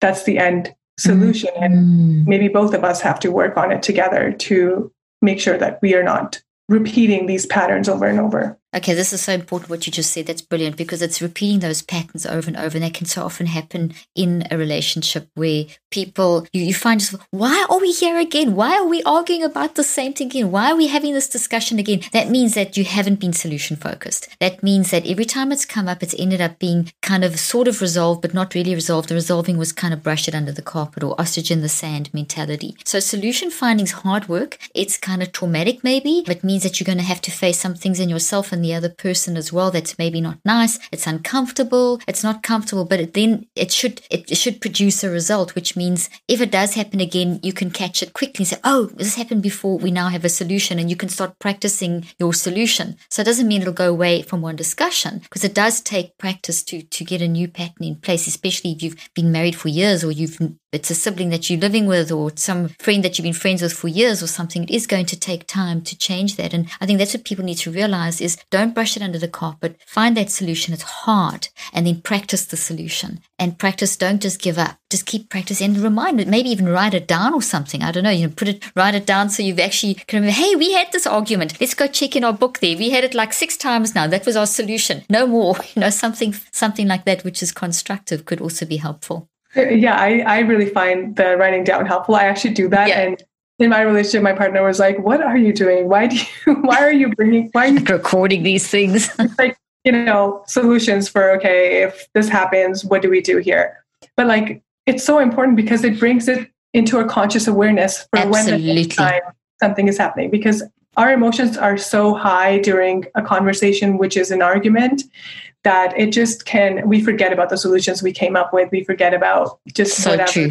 Speaker 2: That's the end solution. Mm-hmm. And maybe both of us have to work on it together to make sure that we are not repeating these patterns over and over.
Speaker 1: Okay, this is so important what you just said. That's brilliant because it's repeating those patterns over and over. And that can so often happen in a relationship where people, you, you find yourself, why are we here again? Why are we arguing about the same thing again? Why are we having this discussion again? That means that you haven't been solution focused. That means that every time it's come up, it's ended up being kind of sort of resolved, but not really resolved. The resolving was kind of brushed under the carpet or ostrich in the sand mentality. So solution finding is hard work. It's kind of traumatic, maybe. It means that you're going to have to face some things in yourself and the other person as well that's maybe not nice it's uncomfortable it's not comfortable but it then it should it should produce a result which means if it does happen again you can catch it quickly and say oh this happened before we now have a solution and you can start practicing your solution. So it doesn't mean it'll go away from one discussion because it does take practice to to get a new pattern in place especially if you've been married for years or you've it's a sibling that you're living with or some friend that you've been friends with for years or something, it is going to take time to change that. And I think that's what people need to realize is don't brush it under the carpet. Find that solution. It's hard and then practice the solution and practice. Don't just give up. Just keep practicing and remind it, maybe even write it down or something. I don't know, you know, put it, write it down so you've actually can remember, hey, we had this argument. Let's go check in our book there. We had it like six times now. That was our solution. No more, you know, something, something like that, which is constructive could also be helpful.
Speaker 2: Yeah, I, I really find the writing down helpful. I actually do that. Yeah. And in my relationship, my partner was like, "What are you doing? Why do you? Why are you bringing? Why are you
Speaker 1: recording these things?"
Speaker 2: like you know, solutions for okay, if this happens, what do we do here? But like, it's so important because it brings it into a conscious awareness for Absolutely. when the time something is happening. Because our emotions are so high during a conversation, which is an argument, that it just can we forget about the solutions we came up with. We forget about just
Speaker 1: so whatever. true.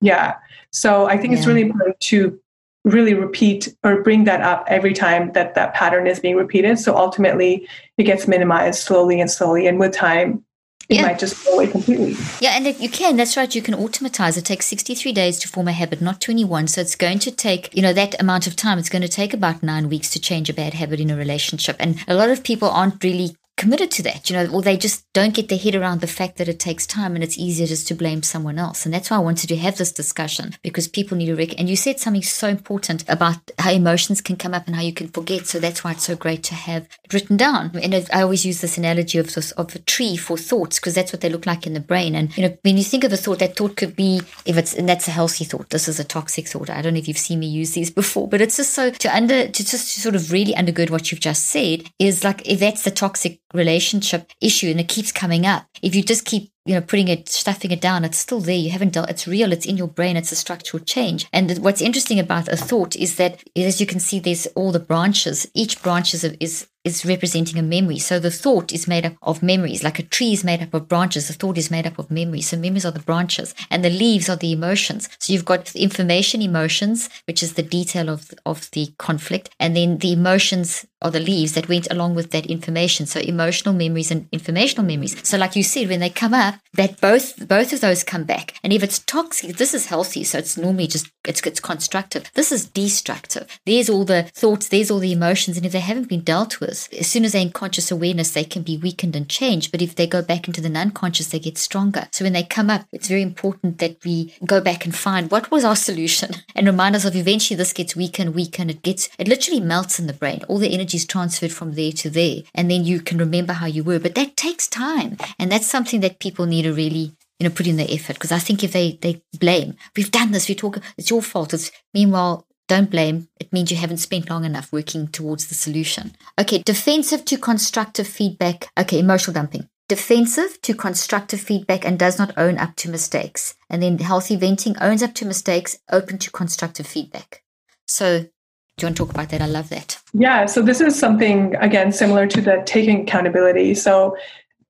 Speaker 2: yeah. So i think yeah. it's really important to really repeat or bring that up every time that that pattern is being repeated. So ultimately it gets minimized slowly and slowly. And with time it yeah. might just go away completely.
Speaker 1: Yeah, and you can. That's right. You can automatize. It takes 63 days to form a habit, not 21. So it's going to take, you know, that amount of time. It's going to take about nine weeks to change a bad habit in a relationship. And a lot of people aren't really committed to that, you know, or they just don't get their head around the fact that it takes time and it's easier just to blame someone else. And that's why I wanted to have this discussion because people need to rec- and you said something so important about how emotions can come up and how you can forget. So that's why it's so great to have it written down. And I always use this analogy of this, of a tree for thoughts because that's what they look like in the brain. And you know, when you think of a thought, that thought could be if it's and that's a healthy thought. This is a toxic thought. I don't know if you've seen me use these before, but it's just so to under to just to sort of really undergird what you've just said is like if that's the toxic relationship issue and it keeps coming up. If you just keep you know, putting it, stuffing it down, it's still there. You haven't dealt, it's real, it's in your brain, it's a structural change. And what's interesting about a thought is that, as you can see, there's all the branches. Each branch is, is is representing a memory. So the thought is made up of memories, like a tree is made up of branches. The thought is made up of memories. So memories are the branches and the leaves are the emotions. So you've got information emotions, which is the detail of, of the conflict. And then the emotions are the leaves that went along with that information. So emotional memories and informational memories. So like you said, when they come up, that both both of those come back. And if it's toxic, this is healthy. So it's normally just it's it's constructive. This is destructive. There's all the thoughts, there's all the emotions. And if they haven't been dealt with, as soon as they're in conscious awareness, they can be weakened and changed. But if they go back into the unconscious, they get stronger. So when they come up, it's very important that we go back and find what was our solution and remind us of eventually this gets weaker and weaker and it gets, it literally melts in the brain. All the energy is transferred from there to there. And then you can remember how you were. But that takes time. And that's something that people need to really you know, put in the effort. Because I think if they, they blame, we've done this, we talk, it's your fault. It's meanwhile, don't blame. It means you haven't spent long enough working towards the solution. Okay, defensive to constructive feedback. Okay, emotional dumping. Defensive to constructive feedback and does not own up to mistakes. And then healthy venting owns up to mistakes, open to constructive feedback. So, do you want to talk about that? I love that.
Speaker 2: Yeah, so this is something, again, similar to the taking accountability. So,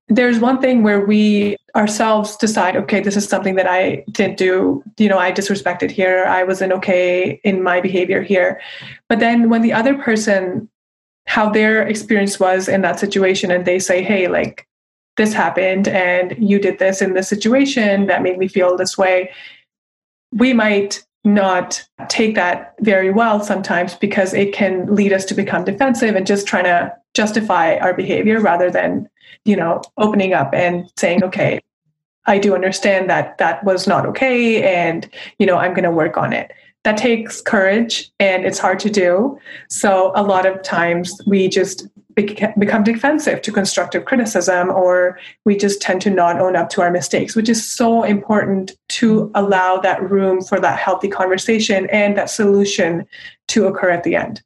Speaker 2: there's one thing where we ourselves decide okay this is something that i didn't do. You know i disrespected here. I wasn't okay in my behavior here. But then when the other person how their experience was in that situation and they say hey like this happened and you did this in this situation that made me feel this way we might not take that very well sometimes because it can lead us to become defensive and just trying to justify our behavior rather than you know opening up and saying okay i do understand that that was not okay and you know i'm going to work on it. That takes courage and it's hard to do. So a lot of times we just become defensive to constructive criticism or we just tend to not own up to our mistakes which is so important to allow that room for that healthy conversation and that solution to occur at the end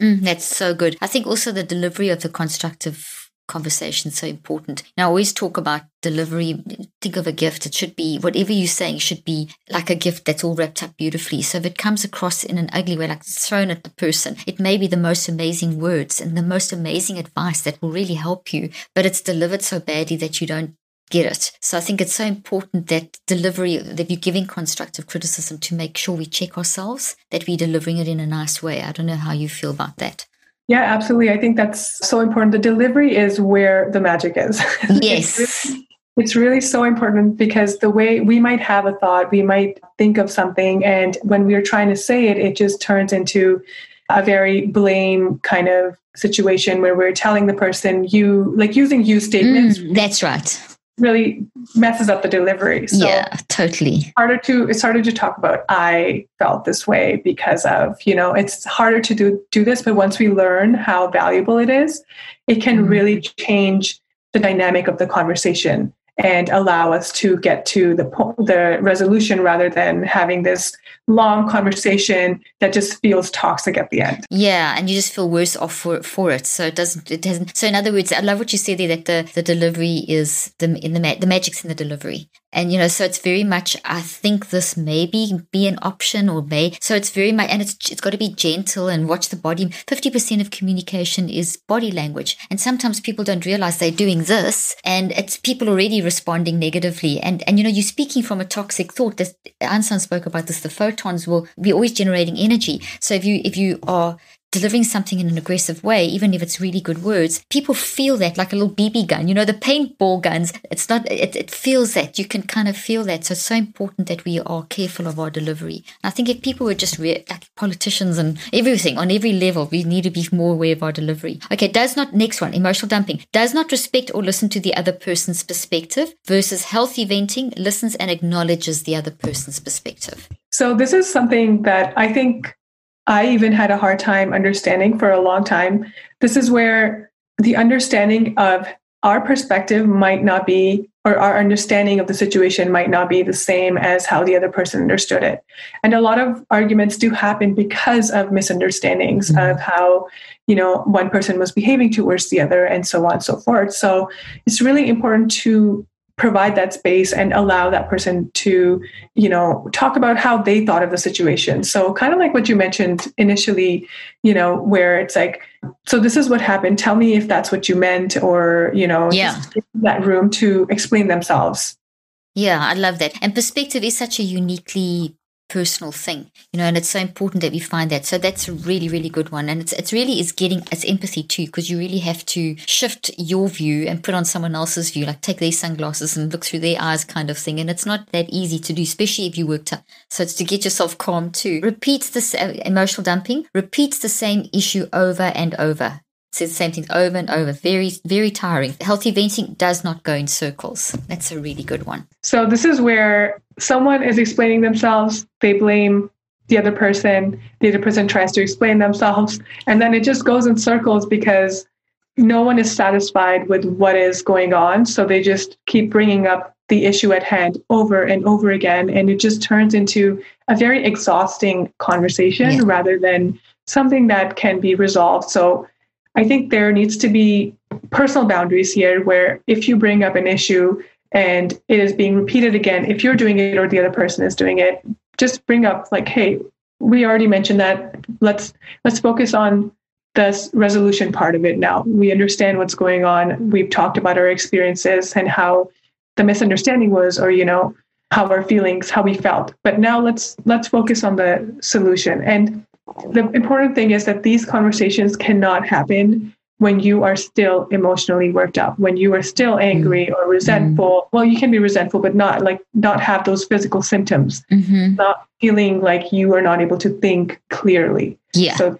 Speaker 1: mm, that's so good i think also the delivery of the constructive conversation is so important. Now, I always talk about delivery. Think of a gift. It should be whatever you're saying should be like a gift that's all wrapped up beautifully. So if it comes across in an ugly way, like thrown at the person, it may be the most amazing words and the most amazing advice that will really help you, but it's delivered so badly that you don't get it. So I think it's so important that delivery, that you're giving constructive criticism to make sure we check ourselves, that we're delivering it in a nice way. I don't know how you feel about that.
Speaker 2: Yeah, absolutely. I think that's so important. The delivery is where the magic is.
Speaker 1: Yes.
Speaker 2: It's really so important because the way we might have a thought, we might think of something, and when we're trying to say it, it just turns into a very blame kind of situation where we're telling the person you like using you statements.
Speaker 1: Mm, that's right.
Speaker 2: Really messes up the delivery. So
Speaker 1: yeah, totally.
Speaker 2: Harder to it's harder to talk about. I felt this way because of you know it's harder to do do this, but once we learn how valuable it is, it can mm. really change the dynamic of the conversation and allow us to get to the the resolution rather than having this long conversation that just feels toxic at the end.
Speaker 1: Yeah, and you just feel worse off for for it. So it doesn't it doesn't. So in other words, I love what you said there that the the delivery is the in the the magic's in the delivery. And you know, so it's very much. I think this maybe be an option, or may. So it's very much, and it's it's got to be gentle and watch the body. Fifty percent of communication is body language, and sometimes people don't realize they're doing this, and it's people already responding negatively. And and you know, you're speaking from a toxic thought. This Einstein spoke about this. The photons will be always generating energy. So if you if you are delivering something in an aggressive way, even if it's really good words, people feel that like a little BB gun. You know, the paintball guns, it's not, it, it feels that. You can kind of feel that. So it's so important that we are careful of our delivery. And I think if people were just re- like politicians and everything on every level, we need to be more aware of our delivery. Okay, does not, next one, emotional dumping, does not respect or listen to the other person's perspective versus healthy venting, listens and acknowledges the other person's perspective.
Speaker 2: So this is something that I think I even had a hard time understanding for a long time. This is where the understanding of our perspective might not be, or our understanding of the situation might not be the same as how the other person understood it. And a lot of arguments do happen because of misunderstandings mm-hmm. of how, you know, one person was behaving towards the other and so on and so forth. So it's really important to provide that space and allow that person to you know talk about how they thought of the situation. So kind of like what you mentioned initially you know where it's like so this is what happened. Tell me if that's what you meant or you know
Speaker 1: yeah.
Speaker 2: that room to explain themselves.
Speaker 1: Yeah i love that. And perspective is such a uniquely personal thing you know and it's so important that we find that so that's a really really good one and it's it's really is getting it's empathy too because you really have to shift your view and put on someone else's view like take their sunglasses and look through their eyes kind of thing and it's not that easy to do especially if you work tough so it's to get yourself calm too repeats this uh, emotional dumping repeats the same issue over and over says the same things over and over. Very, very tiring. Healthy venting does not go in circles. That's a really good one.
Speaker 2: So this is where someone is explaining themselves, they blame the other person, the other person tries to explain themselves, and then it just goes in circles because no one is satisfied with what is going on. So they just keep bringing up the issue at hand over and over again. And it just turns into a very exhausting conversation yeah. rather than something that can be resolved. So I think there needs to be personal boundaries here where if you bring up an issue and it is being repeated again, if you're doing it or the other person is doing it, just bring up like, hey, we already mentioned that. Let's let's focus on the resolution part of it now. We understand what's going on. We've talked about our experiences and how the misunderstanding was, or you know, how our feelings, how we felt. But now let's let's focus on the solution. And the important thing is that these conversations cannot happen when you are still emotionally worked up when you are still angry mm. or resentful mm. well you can be resentful but not like not have those physical symptoms
Speaker 1: mm-hmm.
Speaker 2: not feeling like you are not able to think clearly
Speaker 1: yeah
Speaker 2: so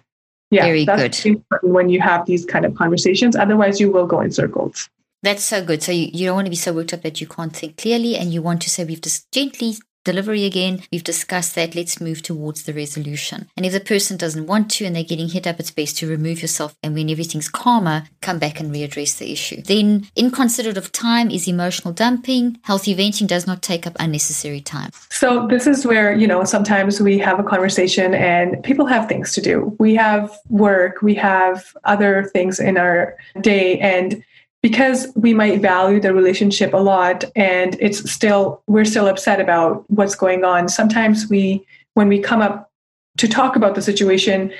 Speaker 2: yeah
Speaker 1: Very
Speaker 2: that's
Speaker 1: good.
Speaker 2: important when you have these kind of conversations otherwise you will go in circles
Speaker 1: that's so good. So you, you don't want to be so worked up that you can't think clearly, and you want to say we've just gently delivery again. We've discussed that. Let's move towards the resolution. And if the person doesn't want to and they're getting hit up, it's best to remove yourself. And when everything's calmer, come back and readdress the issue. Then, inconsiderate of time is emotional dumping. Healthy venting does not take up unnecessary time.
Speaker 2: So, this is where, you know, sometimes we have a conversation and people have things to do. We have work, we have other things in our day. And because we might value the relationship a lot and it's still we're still upset about what's going on. Sometimes we when we come up to talk about the situation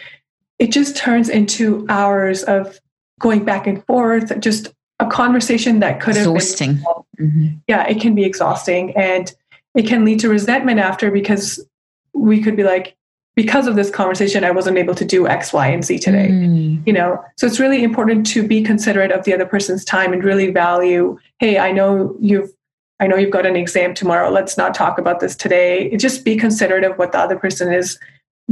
Speaker 2: it just turns into hours of going back and forth just a conversation that could have
Speaker 1: exhausting.
Speaker 2: been, mm-hmm. yeah it can be exhausting and it can lead to resentment after because we could be like because of this conversation i wasn't able to do x y and z today mm. you know so it's really important to be considerate of the other person's time and really value hey i know you've I know you've got an exam tomorrow. Let's not talk about this today. Just be considerate of what the other person is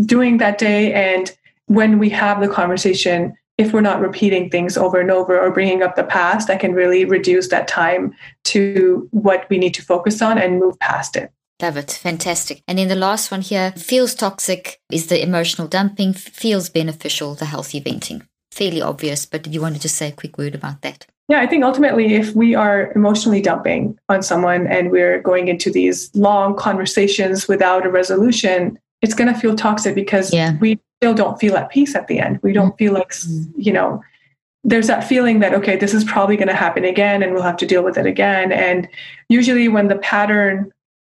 Speaker 2: doing that day. And when we have the conversation, if we're not repeating things over and over or bringing up the past, that can really reduce that time to what we need to focus on and move past it.
Speaker 1: Love it. Fantastic. And then the last one here feels toxic is the emotional dumping, feels beneficial, the healthy venting. Fairly obvious, but did you want to just say a quick word about that?
Speaker 2: Yeah, I think ultimately, if we are emotionally dumping on someone and we're going into these long conversations without a resolution, it's going to feel toxic because yeah. we still don't feel at peace at the end. We don't feel like, mm-hmm. you know, there's that feeling that, okay, this is probably going to happen again and we'll have to deal with it again. And usually, when the pattern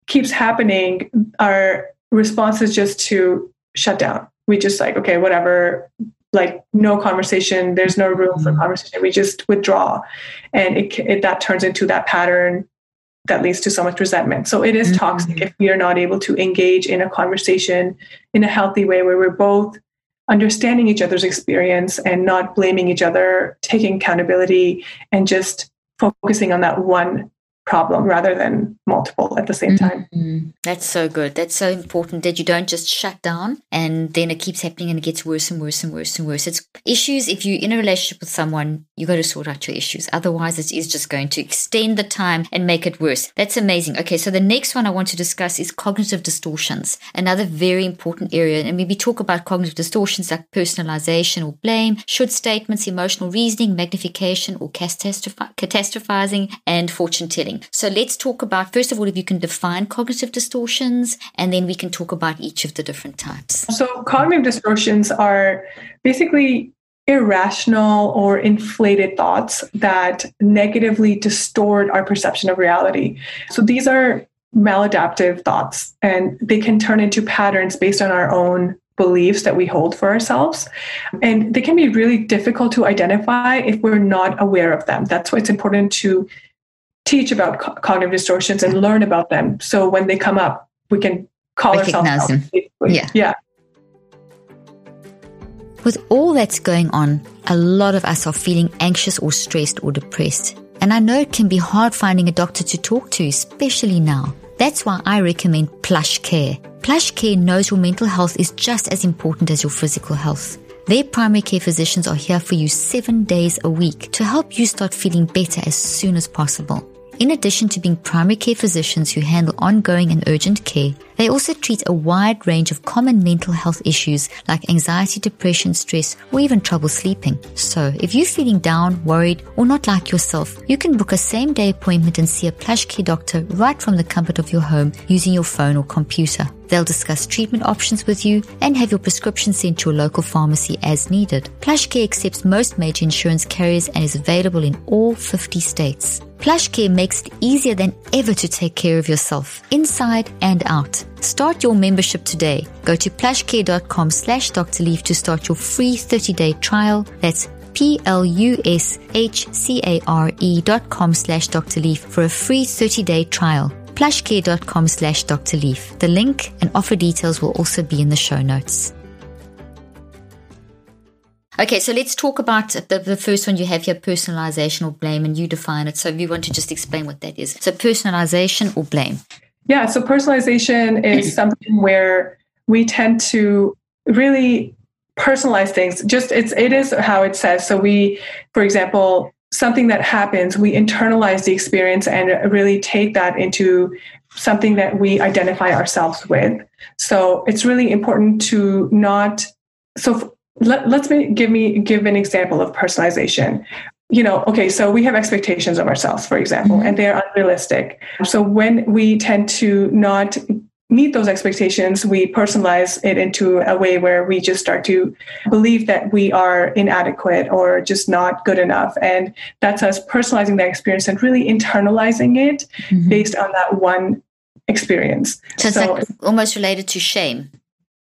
Speaker 2: keeps happening, our response is just to shut down. We just like, okay, whatever, like no conversation. There's no room for mm-hmm. conversation. We just withdraw. And it, it that turns into that pattern that leads to so much resentment. So it is mm-hmm. toxic if we are not able to engage in a conversation in a healthy way where we're both understanding each other's experience and not blaming each other, taking accountability, and just focusing on that one problem rather than multiple at the same time.
Speaker 1: Mm-hmm. That's so good. That's so important that you don't just shut down and then it keeps happening and it gets worse and worse and worse and worse. It's issues. If you're in a relationship with someone, you got to sort out your issues. Otherwise, it is just going to extend the time and make it worse. That's amazing. Okay, so the next one I want to discuss is cognitive distortions, another very important area. And maybe talk about cognitive distortions like personalization or blame, should statements, emotional reasoning, magnification, or catastrophizing, and fortune telling. So let's talk about, first of all, if you can define cognitive distortions, and then we can talk about each of the different types.
Speaker 2: So, cognitive distortions are basically irrational or inflated thoughts that negatively distort our perception of reality. So, these are maladaptive thoughts, and they can turn into patterns based on our own beliefs that we hold for ourselves. And they can be really difficult to identify if we're not aware of them. That's why it's important to teach about co- cognitive distortions and learn about them. So when they come up, we can call Recognize ourselves them.
Speaker 1: Yeah.
Speaker 2: Yeah.
Speaker 1: With all that's going on, a lot of us are feeling anxious or stressed or depressed. And I know it can be hard finding a doctor to talk to, especially now. That's why I recommend PlushCare. Plush Care knows your mental health is just as important as your physical health. Their primary care physicians are here for you seven days a week to help you start feeling better as soon as possible. In addition to being primary care physicians who handle ongoing and urgent care, they also treat a wide range of common mental health issues like anxiety, depression, stress, or even trouble sleeping. So, if you're feeling down, worried, or not like yourself, you can book a same day appointment and see a PlushCare doctor right from the comfort of your home using your phone or computer. They'll discuss treatment options with you and have your prescription sent to a local pharmacy as needed. PlushCare accepts most major insurance carriers and is available in all 50 states. PlushCare makes it easier than ever to take care of yourself, inside and out. Start your membership today. Go to plushcare.com slash Dr. Leaf to start your free 30-day trial. That's P-L-U-S-H-C-A-R-E dot com slash Dr. Leaf for a free 30-day trial plushcare.com slash Dr. Leaf. The link and offer details will also be in the show notes. Okay, so let's talk about the, the first one you have here, personalization or blame, and you define it. So if you want to just explain what that is. So personalization or blame.
Speaker 2: Yeah, so personalization is something where we tend to really personalize things. Just it's it is how it says. So we, for example, something that happens, we internalize the experience and really take that into something that we identify ourselves with. So it's really important to not. So let, let's me, give me give an example of personalization. You know, okay, so we have expectations of ourselves, for example, mm-hmm. and they're unrealistic. So when we tend to not meet those expectations, we personalize it into a way where we just start to believe that we are inadequate or just not good enough. And that's us personalizing that experience and really internalizing it mm-hmm. based on that one experience.
Speaker 1: So it's like almost related to shame.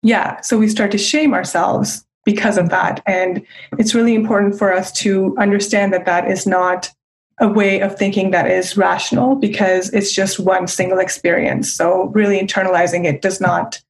Speaker 2: Yeah. So we start to shame ourselves because of that. And it's really important for us to understand that that is not a way of thinking that is rational because it's just one single experience. So, really internalizing it does not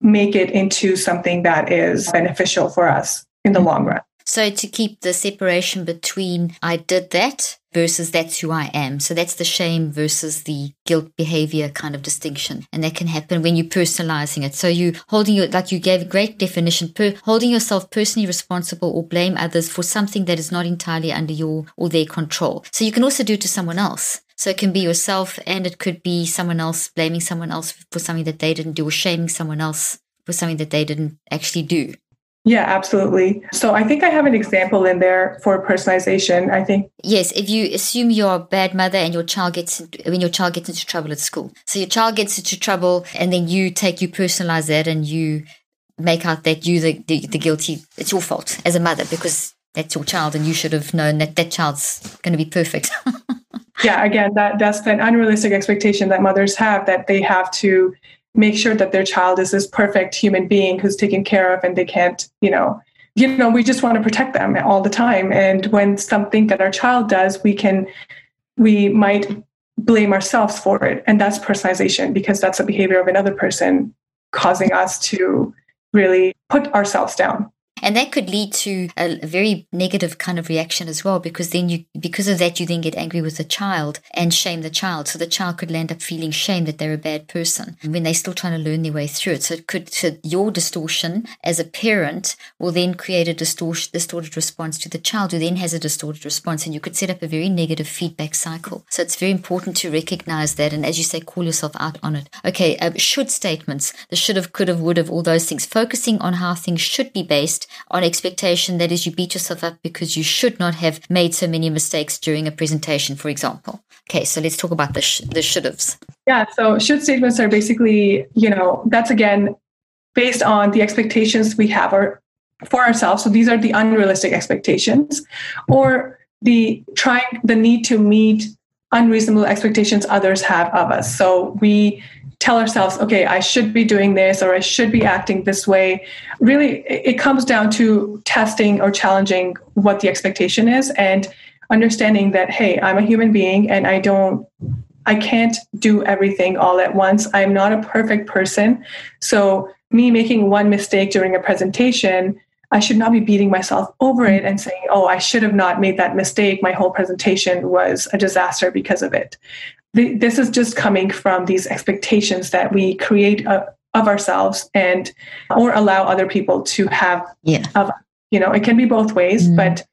Speaker 2: make it into something that is beneficial for us in the long run.
Speaker 1: So to keep the separation between I did that versus that's who I am. So that's the shame versus the guilt behavior kind of distinction. And that can happen when you're personalizing it. So you holding your, like you gave a great definition, per, holding yourself personally responsible or blame others for something that is not entirely under your or their control. So you can also do it to someone else. So it can be yourself and it could be someone else blaming someone else for something that they didn't do or shaming someone else for something that they didn't actually do.
Speaker 2: Yeah, absolutely. So I think I have an example in there for personalization. I think
Speaker 1: yes, if you assume you're a bad mother and your child gets when your child gets into trouble at school, so your child gets into trouble and then you take you personalize that and you make out that you the, the, the guilty. It's your fault as a mother because that's your child and you should have known that that child's going to be perfect.
Speaker 2: yeah, again, that that's an unrealistic expectation that mothers have that they have to make sure that their child is this perfect human being who's taken care of and they can't, you know, you know, we just want to protect them all the time. And when something that our child does, we can, we might blame ourselves for it. And that's personalization because that's a behavior of another person causing us to really put ourselves down.
Speaker 1: And that could lead to a, very negative kind of reaction as well, because then you, because of that, you then get angry with the child and shame the child. So the child could end up feeling shame that they're a bad person when they're still trying to learn their way through it. So it could, your distortion as a parent will then create a distortion, distorted response to the child who then has a distorted response. And you could set up a very negative feedback cycle. So it's very important to recognize that. And as you say, call yourself out on it. Okay. Uh, should statements, the should have, could have, would have, all those things, focusing on how things should be based on expectation. That is, you beat yourself up because you should not have made so many mistakes during a presentation, for example. Okay, so let's talk about the, sh- the should haves.
Speaker 2: Yeah, so should statements are basically, you know, that's again based on the expectations we have or for ourselves. So these are the unrealistic expectations or the trying, the need to meet unreasonable expectations others have of us. So we tell ourselves, okay, I should be doing this or I should be acting this way. Really, it comes down to testing or challenging what the expectation is and understanding that, hey, I'm a human being and I don't. I can't do everything all at once. I'm not a perfect person. So, me making one mistake during a presentation I should not be beating myself over it and saying, oh, I should have not made that mistake. My whole presentation was a disaster because of it this is just coming from these expectations that we create uh, of ourselves and or allow other people to have
Speaker 1: yeah.
Speaker 2: of you know it can be both ways mm. but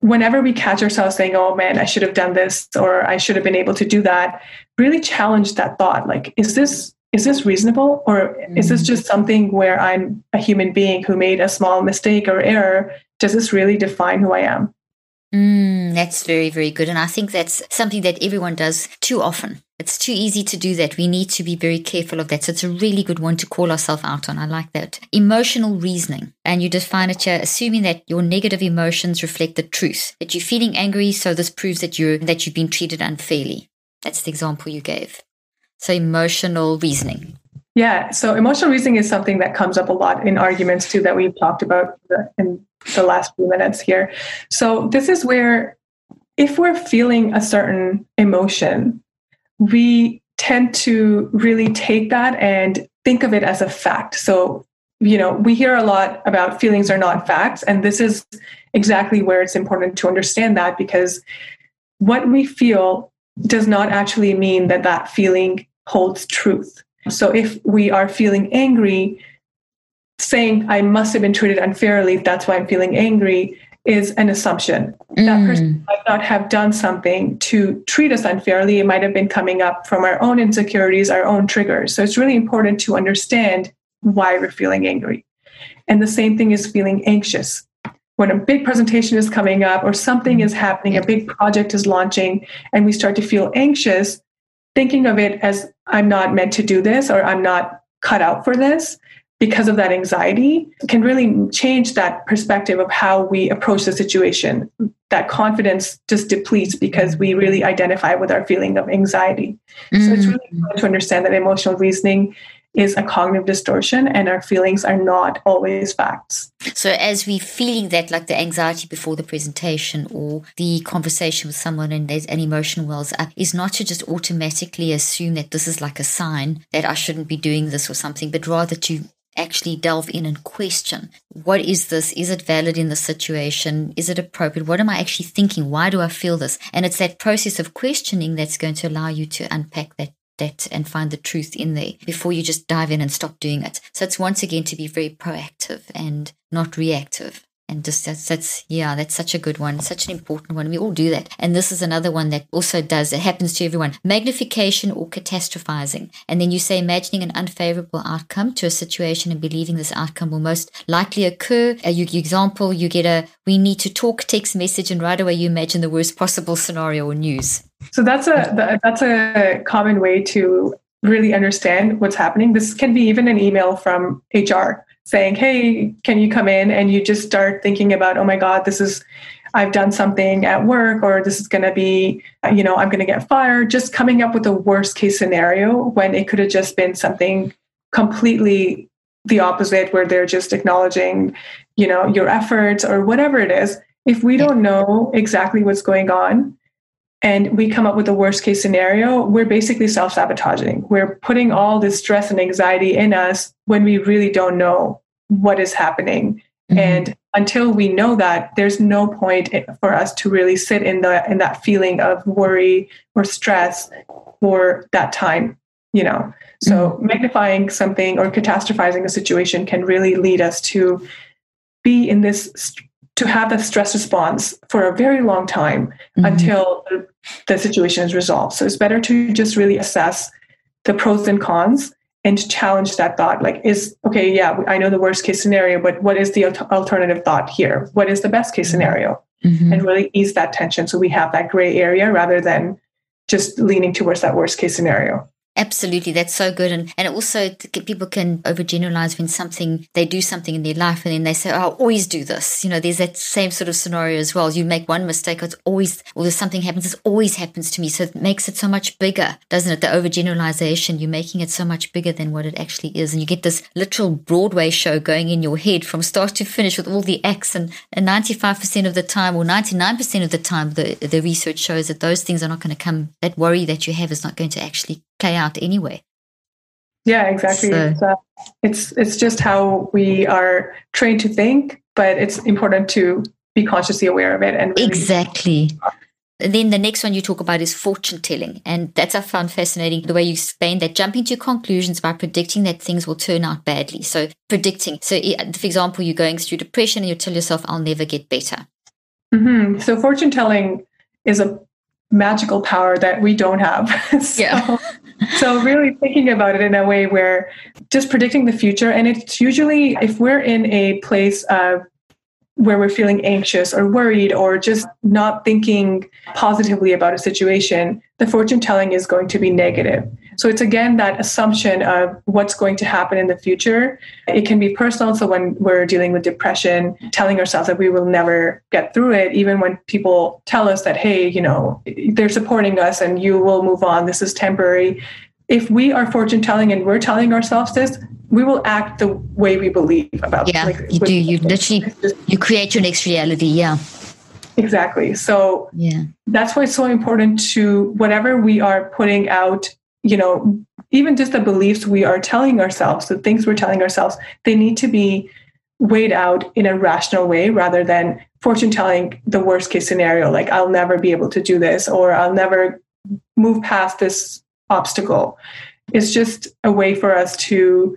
Speaker 2: whenever we catch ourselves saying oh man i should have done this or i should have been able to do that really challenge that thought like is this is this reasonable or mm. is this mm. just something where i'm a human being who made a small mistake or error does this really define who i am
Speaker 1: Mm, that's very, very good. And I think that's something that everyone does too often. It's too easy to do that. We need to be very careful of that. So it's a really good one to call ourselves out on. I like that. Emotional reasoning. And you define it here, assuming that your negative emotions reflect the truth, that you're feeling angry. So this proves that you're, that you've been treated unfairly. That's the example you gave. So emotional reasoning.
Speaker 2: Yeah. So emotional reasoning is something that comes up a lot in arguments too that we've talked about in the last few minutes here. So this is where if we're feeling a certain emotion, we tend to really take that and think of it as a fact. So, you know, we hear a lot about feelings are not facts. And this is exactly where it's important to understand that because what we feel does not actually mean that that feeling holds truth. So if we are feeling angry, saying I must have been treated unfairly, that's why I'm feeling angry, is an assumption. Mm. That person might not have done something to treat us unfairly. It might have been coming up from our own insecurities, our own triggers. So it's really important to understand why we're feeling angry. And the same thing is feeling anxious. When a big presentation is coming up or something is happening, a big project is launching, and we start to feel anxious, thinking of it as I'm not meant to do this or I'm not cut out for this because of that anxiety can really change that perspective of how we approach the situation. That confidence just depletes because we really identify with our feeling of anxiety. Mm. So it's really mm. important to understand that emotional reasoning is a cognitive distortion and our feelings are not always facts.
Speaker 1: So, as we feeling that, like the anxiety before the presentation or the conversation with someone and there's an emotion wells up, is not to just automatically assume that this is like a sign that I shouldn't be doing this or something, but rather to actually delve in and question what is this? Is it valid in the situation? Is it appropriate? What am I actually thinking? Why do I feel this? And it's that process of questioning that's going to allow you to unpack that that and find the truth in there before you just dive in and stop doing it. So it's once again to be very proactive and not reactive and just that's, that's yeah that's such a good one. Such an important one. We all do that. And this is another one that also does it happens to everyone. Magnification or catastrophizing. And then you say imagining an unfavorable outcome to a situation and believing this outcome will most likely occur. A you, example you get a we need to talk text message and right away you imagine the worst possible scenario or news.
Speaker 2: So that's a that's a common way to really understand what's happening. This can be even an email from hr saying, Hey, can you come in? And you just start thinking about, oh my God, this is, I've done something at work, or this is going to be, you know, I'm going to get fired. Just coming up with a worst case scenario when it could have just been something completely the opposite, where they're just acknowledging, you know, your efforts or whatever it is. If we don't know exactly what's going on, and we come up with a worst case scenario, we're basically self sabotaging. We're putting all this stress and anxiety in us when we really don't know what is happening. Mm-hmm. And until we know that, there's no point for us to really sit in the in that feeling of worry or stress for that time, you know. So mm-hmm. magnifying something or catastrophizing a situation can really lead us to be in this to have that stress response for a very long time mm-hmm. until the situation is resolved. So it's better to just really assess the pros and cons and challenge that thought. Like, is okay, yeah, I know the worst case scenario, but what is the alternative thought here? What is the best case scenario? Mm-hmm. And really ease that tension so we have that gray area rather than just leaning towards that worst case scenario.
Speaker 1: Absolutely, that's so good, and and also people can overgeneralize when something they do something in their life, and then they say, "Oh, I always do this." You know, there's that same sort of scenario as well. You make one mistake, it's always, or there's something happens, it always happens to me. So it makes it so much bigger, doesn't it? The overgeneralization, you're making it so much bigger than what it actually is, and you get this literal Broadway show going in your head from start to finish with all the acts, and, and 95% of the time, or 99% of the time, the the research shows that those things are not going to come. That worry that you have is not going to actually play out anyway.
Speaker 2: Yeah, exactly. So, it's, uh, it's it's just how we are trained to think, but it's important to be consciously aware of it and
Speaker 1: really exactly. Then the next one you talk about is fortune telling. And that's I found fascinating the way you explain that jumping to conclusions by predicting that things will turn out badly. So predicting. So for example, you're going through depression and you tell yourself, I'll never get better.
Speaker 2: Mm-hmm. So fortune telling is a magical power that we don't have. so, yeah. so really thinking about it in a way where just predicting the future and it's usually if we're in a place of where we're feeling anxious or worried or just not thinking positively about a situation, the fortune telling is going to be negative. So it's again that assumption of what's going to happen in the future. It can be personal. So when we're dealing with depression, telling ourselves that we will never get through it, even when people tell us that, hey, you know, they're supporting us and you will move on, this is temporary. If we are fortune telling and we're telling ourselves this, we will act the way we believe about
Speaker 1: yeah like, you do you literally you create your next reality yeah
Speaker 2: exactly so yeah that's why it's so important to whatever we are putting out you know even just the beliefs we are telling ourselves the things we're telling ourselves they need to be weighed out in a rational way rather than fortune telling the worst case scenario like i'll never be able to do this or i'll never move past this obstacle it's just a way for us to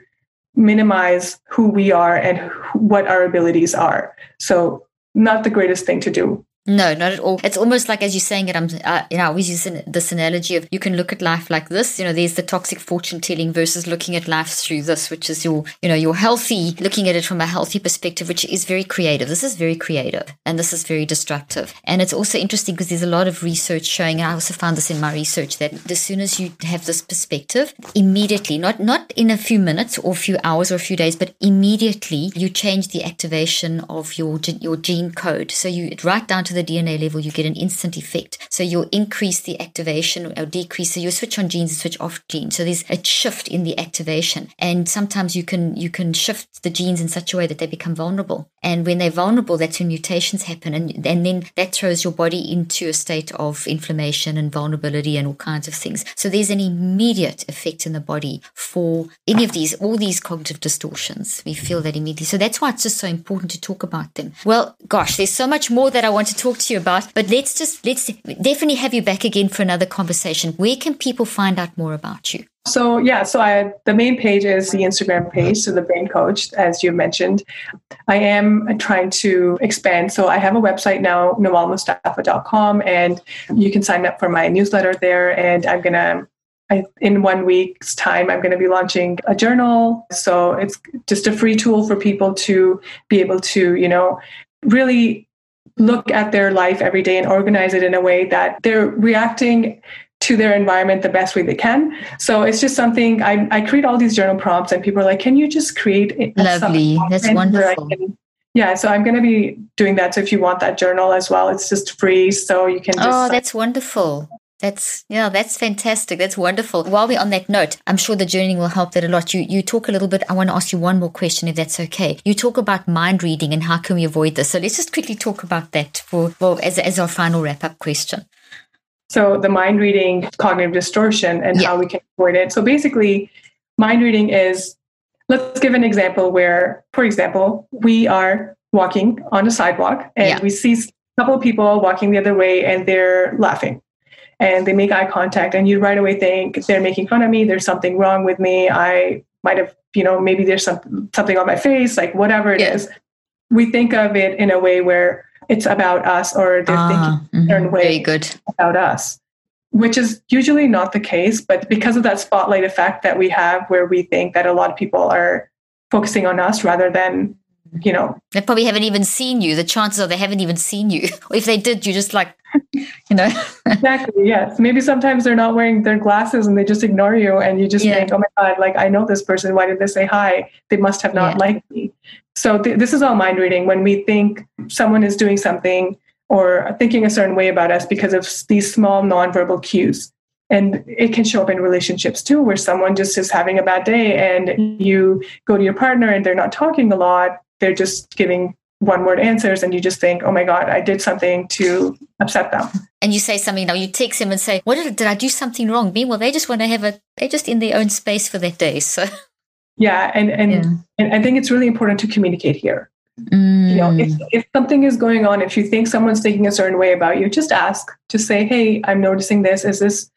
Speaker 2: minimize who we are and what our abilities are. So, not the greatest thing to do.
Speaker 1: No, not at all. It's almost like as you're saying it, I'm, uh, you know, I always use this analogy of you can look at life like this. You know, there's the toxic fortune telling versus looking at life through this, which is your, you know, your healthy, looking at it from a healthy perspective, which is very creative. This is very creative and this is very destructive. And it's also interesting because there's a lot of research showing, and I also found this in my research, that as soon as you have this perspective, immediately, not, not in a few minutes or a few hours or a few days, but immediately you change the activation of your, your gene code. So you, right down to the DNA level, you get an instant effect. So you'll increase the activation or decrease. So you switch on genes and switch off genes. So there's a shift in the activation. And sometimes you can you can shift the genes in such a way that they become vulnerable. And when they're vulnerable, that's when mutations happen. And, and then that throws your body into a state of inflammation and vulnerability and all kinds of things. So there's an immediate effect in the body for any of these, all these cognitive distortions. We feel that immediately. So that's why it's just so important to talk about them. Well, gosh, there's so much more that I want to talk to you about, but let's just, let's definitely have you back again for another conversation. Where can people find out more about you?
Speaker 2: So yeah, so I the main page is the Instagram page, so the Brain Coach, as you mentioned. I am trying to expand. So I have a website now, nawalmustafa.com, and you can sign up for my newsletter there. And I'm gonna I, in one week's time, I'm going to be launching a journal. So it's just a free tool for people to be able to, you know, really look at their life every day and organize it in a way that they're reacting to their environment the best way they can. So it's just something I, I create all these journal prompts and people are like, can you just create
Speaker 1: Lovely. That's wonderful. Can,
Speaker 2: yeah, so I'm going to be doing that. So if you want that journal as well, it's just free. So you can oh, just.
Speaker 1: Oh, that's wonderful. That's yeah, that's fantastic. That's wonderful. While we're on that note, I'm sure the journey will help that a lot. You you talk a little bit. I want to ask you one more question, if that's okay. You talk about mind reading and how can we avoid this. So let's just quickly talk about that for, for as as our final wrap up question.
Speaker 2: So the mind reading cognitive distortion and yeah. how we can avoid it. So basically, mind reading is let's give an example where, for example, we are walking on a sidewalk and yeah. we see a couple of people walking the other way and they're laughing and they make eye contact and you right away think they're making fun of me there's something wrong with me i might have you know maybe there's some, something on my face like whatever it is. we think of it in a way where it's about us or they're ah, thinking mm-hmm. way
Speaker 1: Very good.
Speaker 2: about us which is usually not the case but because of that spotlight effect that we have where we think that a lot of people are focusing on us rather than you know.
Speaker 1: They probably haven't even seen you. The chances are they haven't even seen you. Or if they did you just like you know.
Speaker 2: Exactly yes. Maybe sometimes they're not wearing their glasses and they just ignore you and you just yeah. think oh my god like i know this person. Why did they say hi? They must have not yeah. liked me. So th- this is all mind reading. When we think someone is doing something or thinking a certain way about us because of these small nonverbal cues. And it can show up in relationships too where someone just is having a bad day and you go to your partner and they're not talking a lot they're just giving one word answers and you just think, oh my God, I did something to upset them.
Speaker 1: And you say something now, you text them and say, what did, did I do something wrong? Meanwhile, they just want to have a, they're just in their own space for that day. So,
Speaker 2: yeah. And, and, yeah. and I think it's really important to communicate here. Mm. You know, if, mm. if something is going on, if you think someone's thinking a certain way about you, just ask, just say, hey, I'm noticing this. Is this,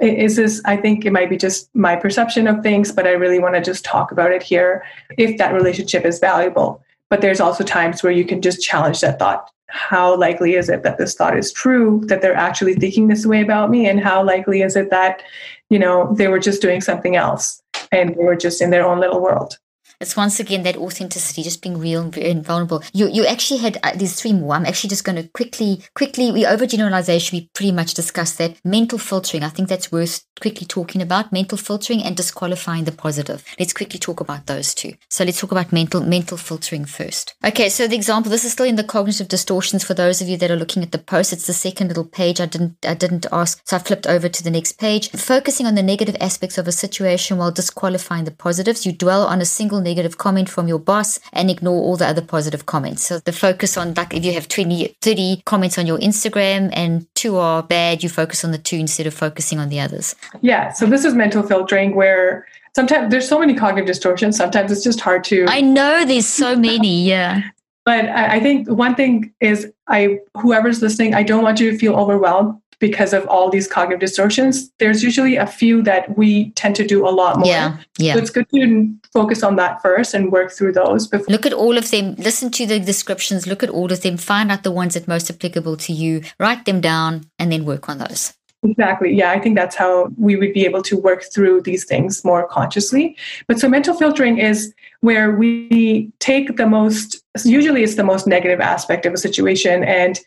Speaker 2: is this i think it might be just my perception of things but i really want to just talk about it here if that relationship is valuable. But there's also times where you can just challenge that thought. How likely is it that this thought is true that they're actually thinking this way about me? And how likely is it that you know they were just doing something else and they were just in their own little world
Speaker 1: it's once again that authenticity, just being real and vulnerable. You you actually had uh, these three more. I'm actually just going to quickly quickly we overgeneralization. We pretty much discussed that mental filtering. I think that's worth quickly talking about mental filtering and disqualifying the positive. Let's quickly talk about those two. So let's talk about mental mental filtering first. Okay, so the example this is still in the cognitive distortions for those of you that are looking at the post. It's the second little page. I didn't I didn't ask, so I flipped over to the next page. Focusing on the negative aspects of a situation while disqualifying the positives. You dwell on a single negative comment from your boss and ignore all the other positive comments. So the focus on like if you have 20, 30 comments on your Instagram and two are bad, you focus on the two instead of focusing on the others.
Speaker 2: Yeah. So this is mental filtering where sometimes there's so many cognitive distortions. Sometimes it's just hard to.
Speaker 1: I know there's so many. Yeah.
Speaker 2: but I think one thing is I whoever's listening, I don't want you to feel overwhelmed because of all these cognitive distortions. There's usually a few that we tend to do a lot more.
Speaker 1: Yeah, yeah.
Speaker 2: So it's good to focus on that first and work through those.
Speaker 1: Before. Look at all of them. Listen to the descriptions. Look at all of them. Find out the ones that most applicable to you. Write them down and then work on those.
Speaker 2: Exactly. Yeah, I think that's how we would be able to work through these things more consciously. But so mental filtering is where we take the most, usually it's the most negative aspect of a situation and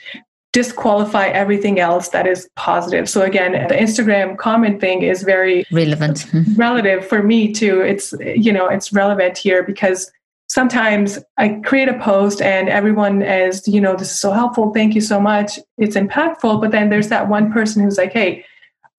Speaker 2: disqualify everything else that is positive. So again, the Instagram comment thing is very
Speaker 1: relevant. Mm-hmm.
Speaker 2: relative for me too. It's you know, it's relevant here because sometimes I create a post and everyone is, you know, this is so helpful. Thank you so much. It's impactful. But then there's that one person who's like, hey,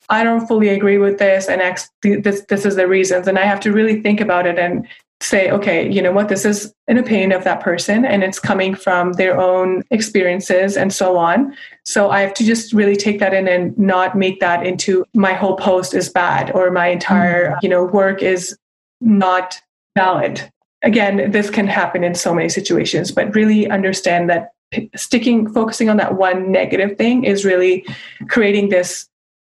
Speaker 2: I don't fully agree with this and X, this, this is the reasons. And I have to really think about it and say, okay, you know what, this is an opinion of that person and it's coming from their own experiences and so on. So I have to just really take that in and not make that into my whole post is bad or my entire, mm-hmm. you know, work is not valid. Again, this can happen in so many situations, but really understand that sticking focusing on that one negative thing is really creating this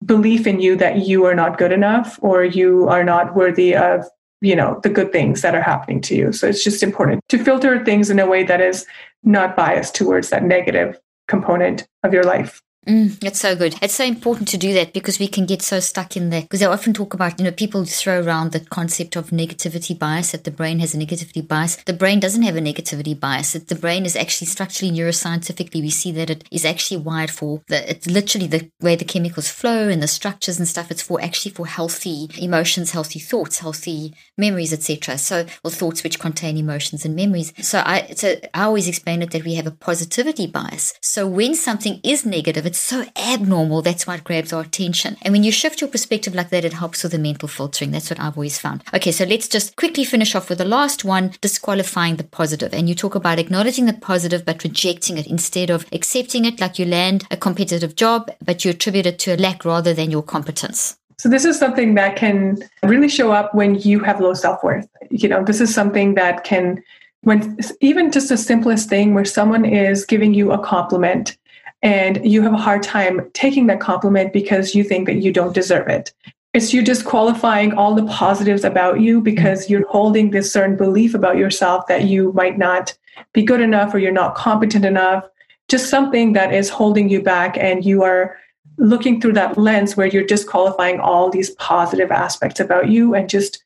Speaker 2: belief in you that you are not good enough or you are not worthy of you know the good things that are happening to you. So it's just important to filter things in a way that is not biased towards that negative component of your life
Speaker 1: Mm, it's so good. It's so important to do that because we can get so stuck in there. Because I often talk about, you know, people throw around the concept of negativity bias, that the brain has a negativity bias. The brain doesn't have a negativity bias. It, the brain is actually structurally neuroscientifically, we see that it is actually wired for the, it's literally the way the chemicals flow and the structures and stuff. It's for actually for healthy emotions, healthy thoughts, healthy memories, etc. So, or thoughts which contain emotions and memories. So I, so I always explain it that we have a positivity bias. So when something is negative, it's so abnormal. That's why it grabs our attention. And when you shift your perspective like that, it helps with the mental filtering. That's what I've always found. Okay, so let's just quickly finish off with the last one disqualifying the positive. And you talk about acknowledging the positive but rejecting it instead of accepting it like you land a competitive job, but you attribute it to a lack rather than your competence.
Speaker 2: So this is something that can really show up when you have low self-worth. You know, this is something that can when even just the simplest thing where someone is giving you a compliment and you have a hard time taking that compliment because you think that you don't deserve it. It's you disqualifying all the positives about you because mm-hmm. you're holding this certain belief about yourself that you might not be good enough or you're not competent enough. Just something that is holding you back, and you are looking through that lens where you're disqualifying all these positive aspects about you and just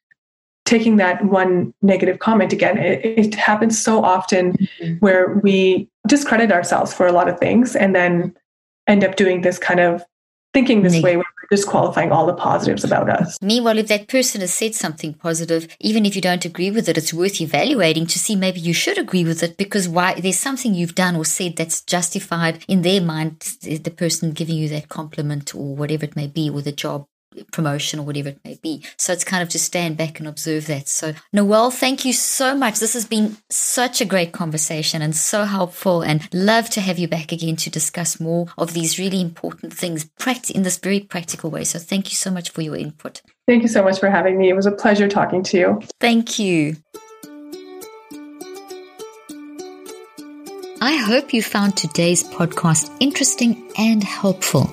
Speaker 2: taking that one negative comment again. It, it happens so often mm-hmm. where we discredit ourselves for a lot of things and then end up doing this kind of thinking this way where we're disqualifying all the positives about us.
Speaker 1: Meanwhile, if that person has said something positive, even if you don't agree with it, it's worth evaluating to see maybe you should agree with it because why there's something you've done or said that's justified in their mind, the person giving you that compliment or whatever it may be, or the job promotion or whatever it may be. So it's kind of just stand back and observe that. So, Nawal, thank you so much. This has been such a great conversation and so helpful, and love to have you back again to discuss more of these really important things in this very practical way. So, thank you so much for your input.
Speaker 2: Thank you so much for having me. It was a pleasure talking to you.
Speaker 1: Thank you. I hope you found today's podcast interesting and helpful.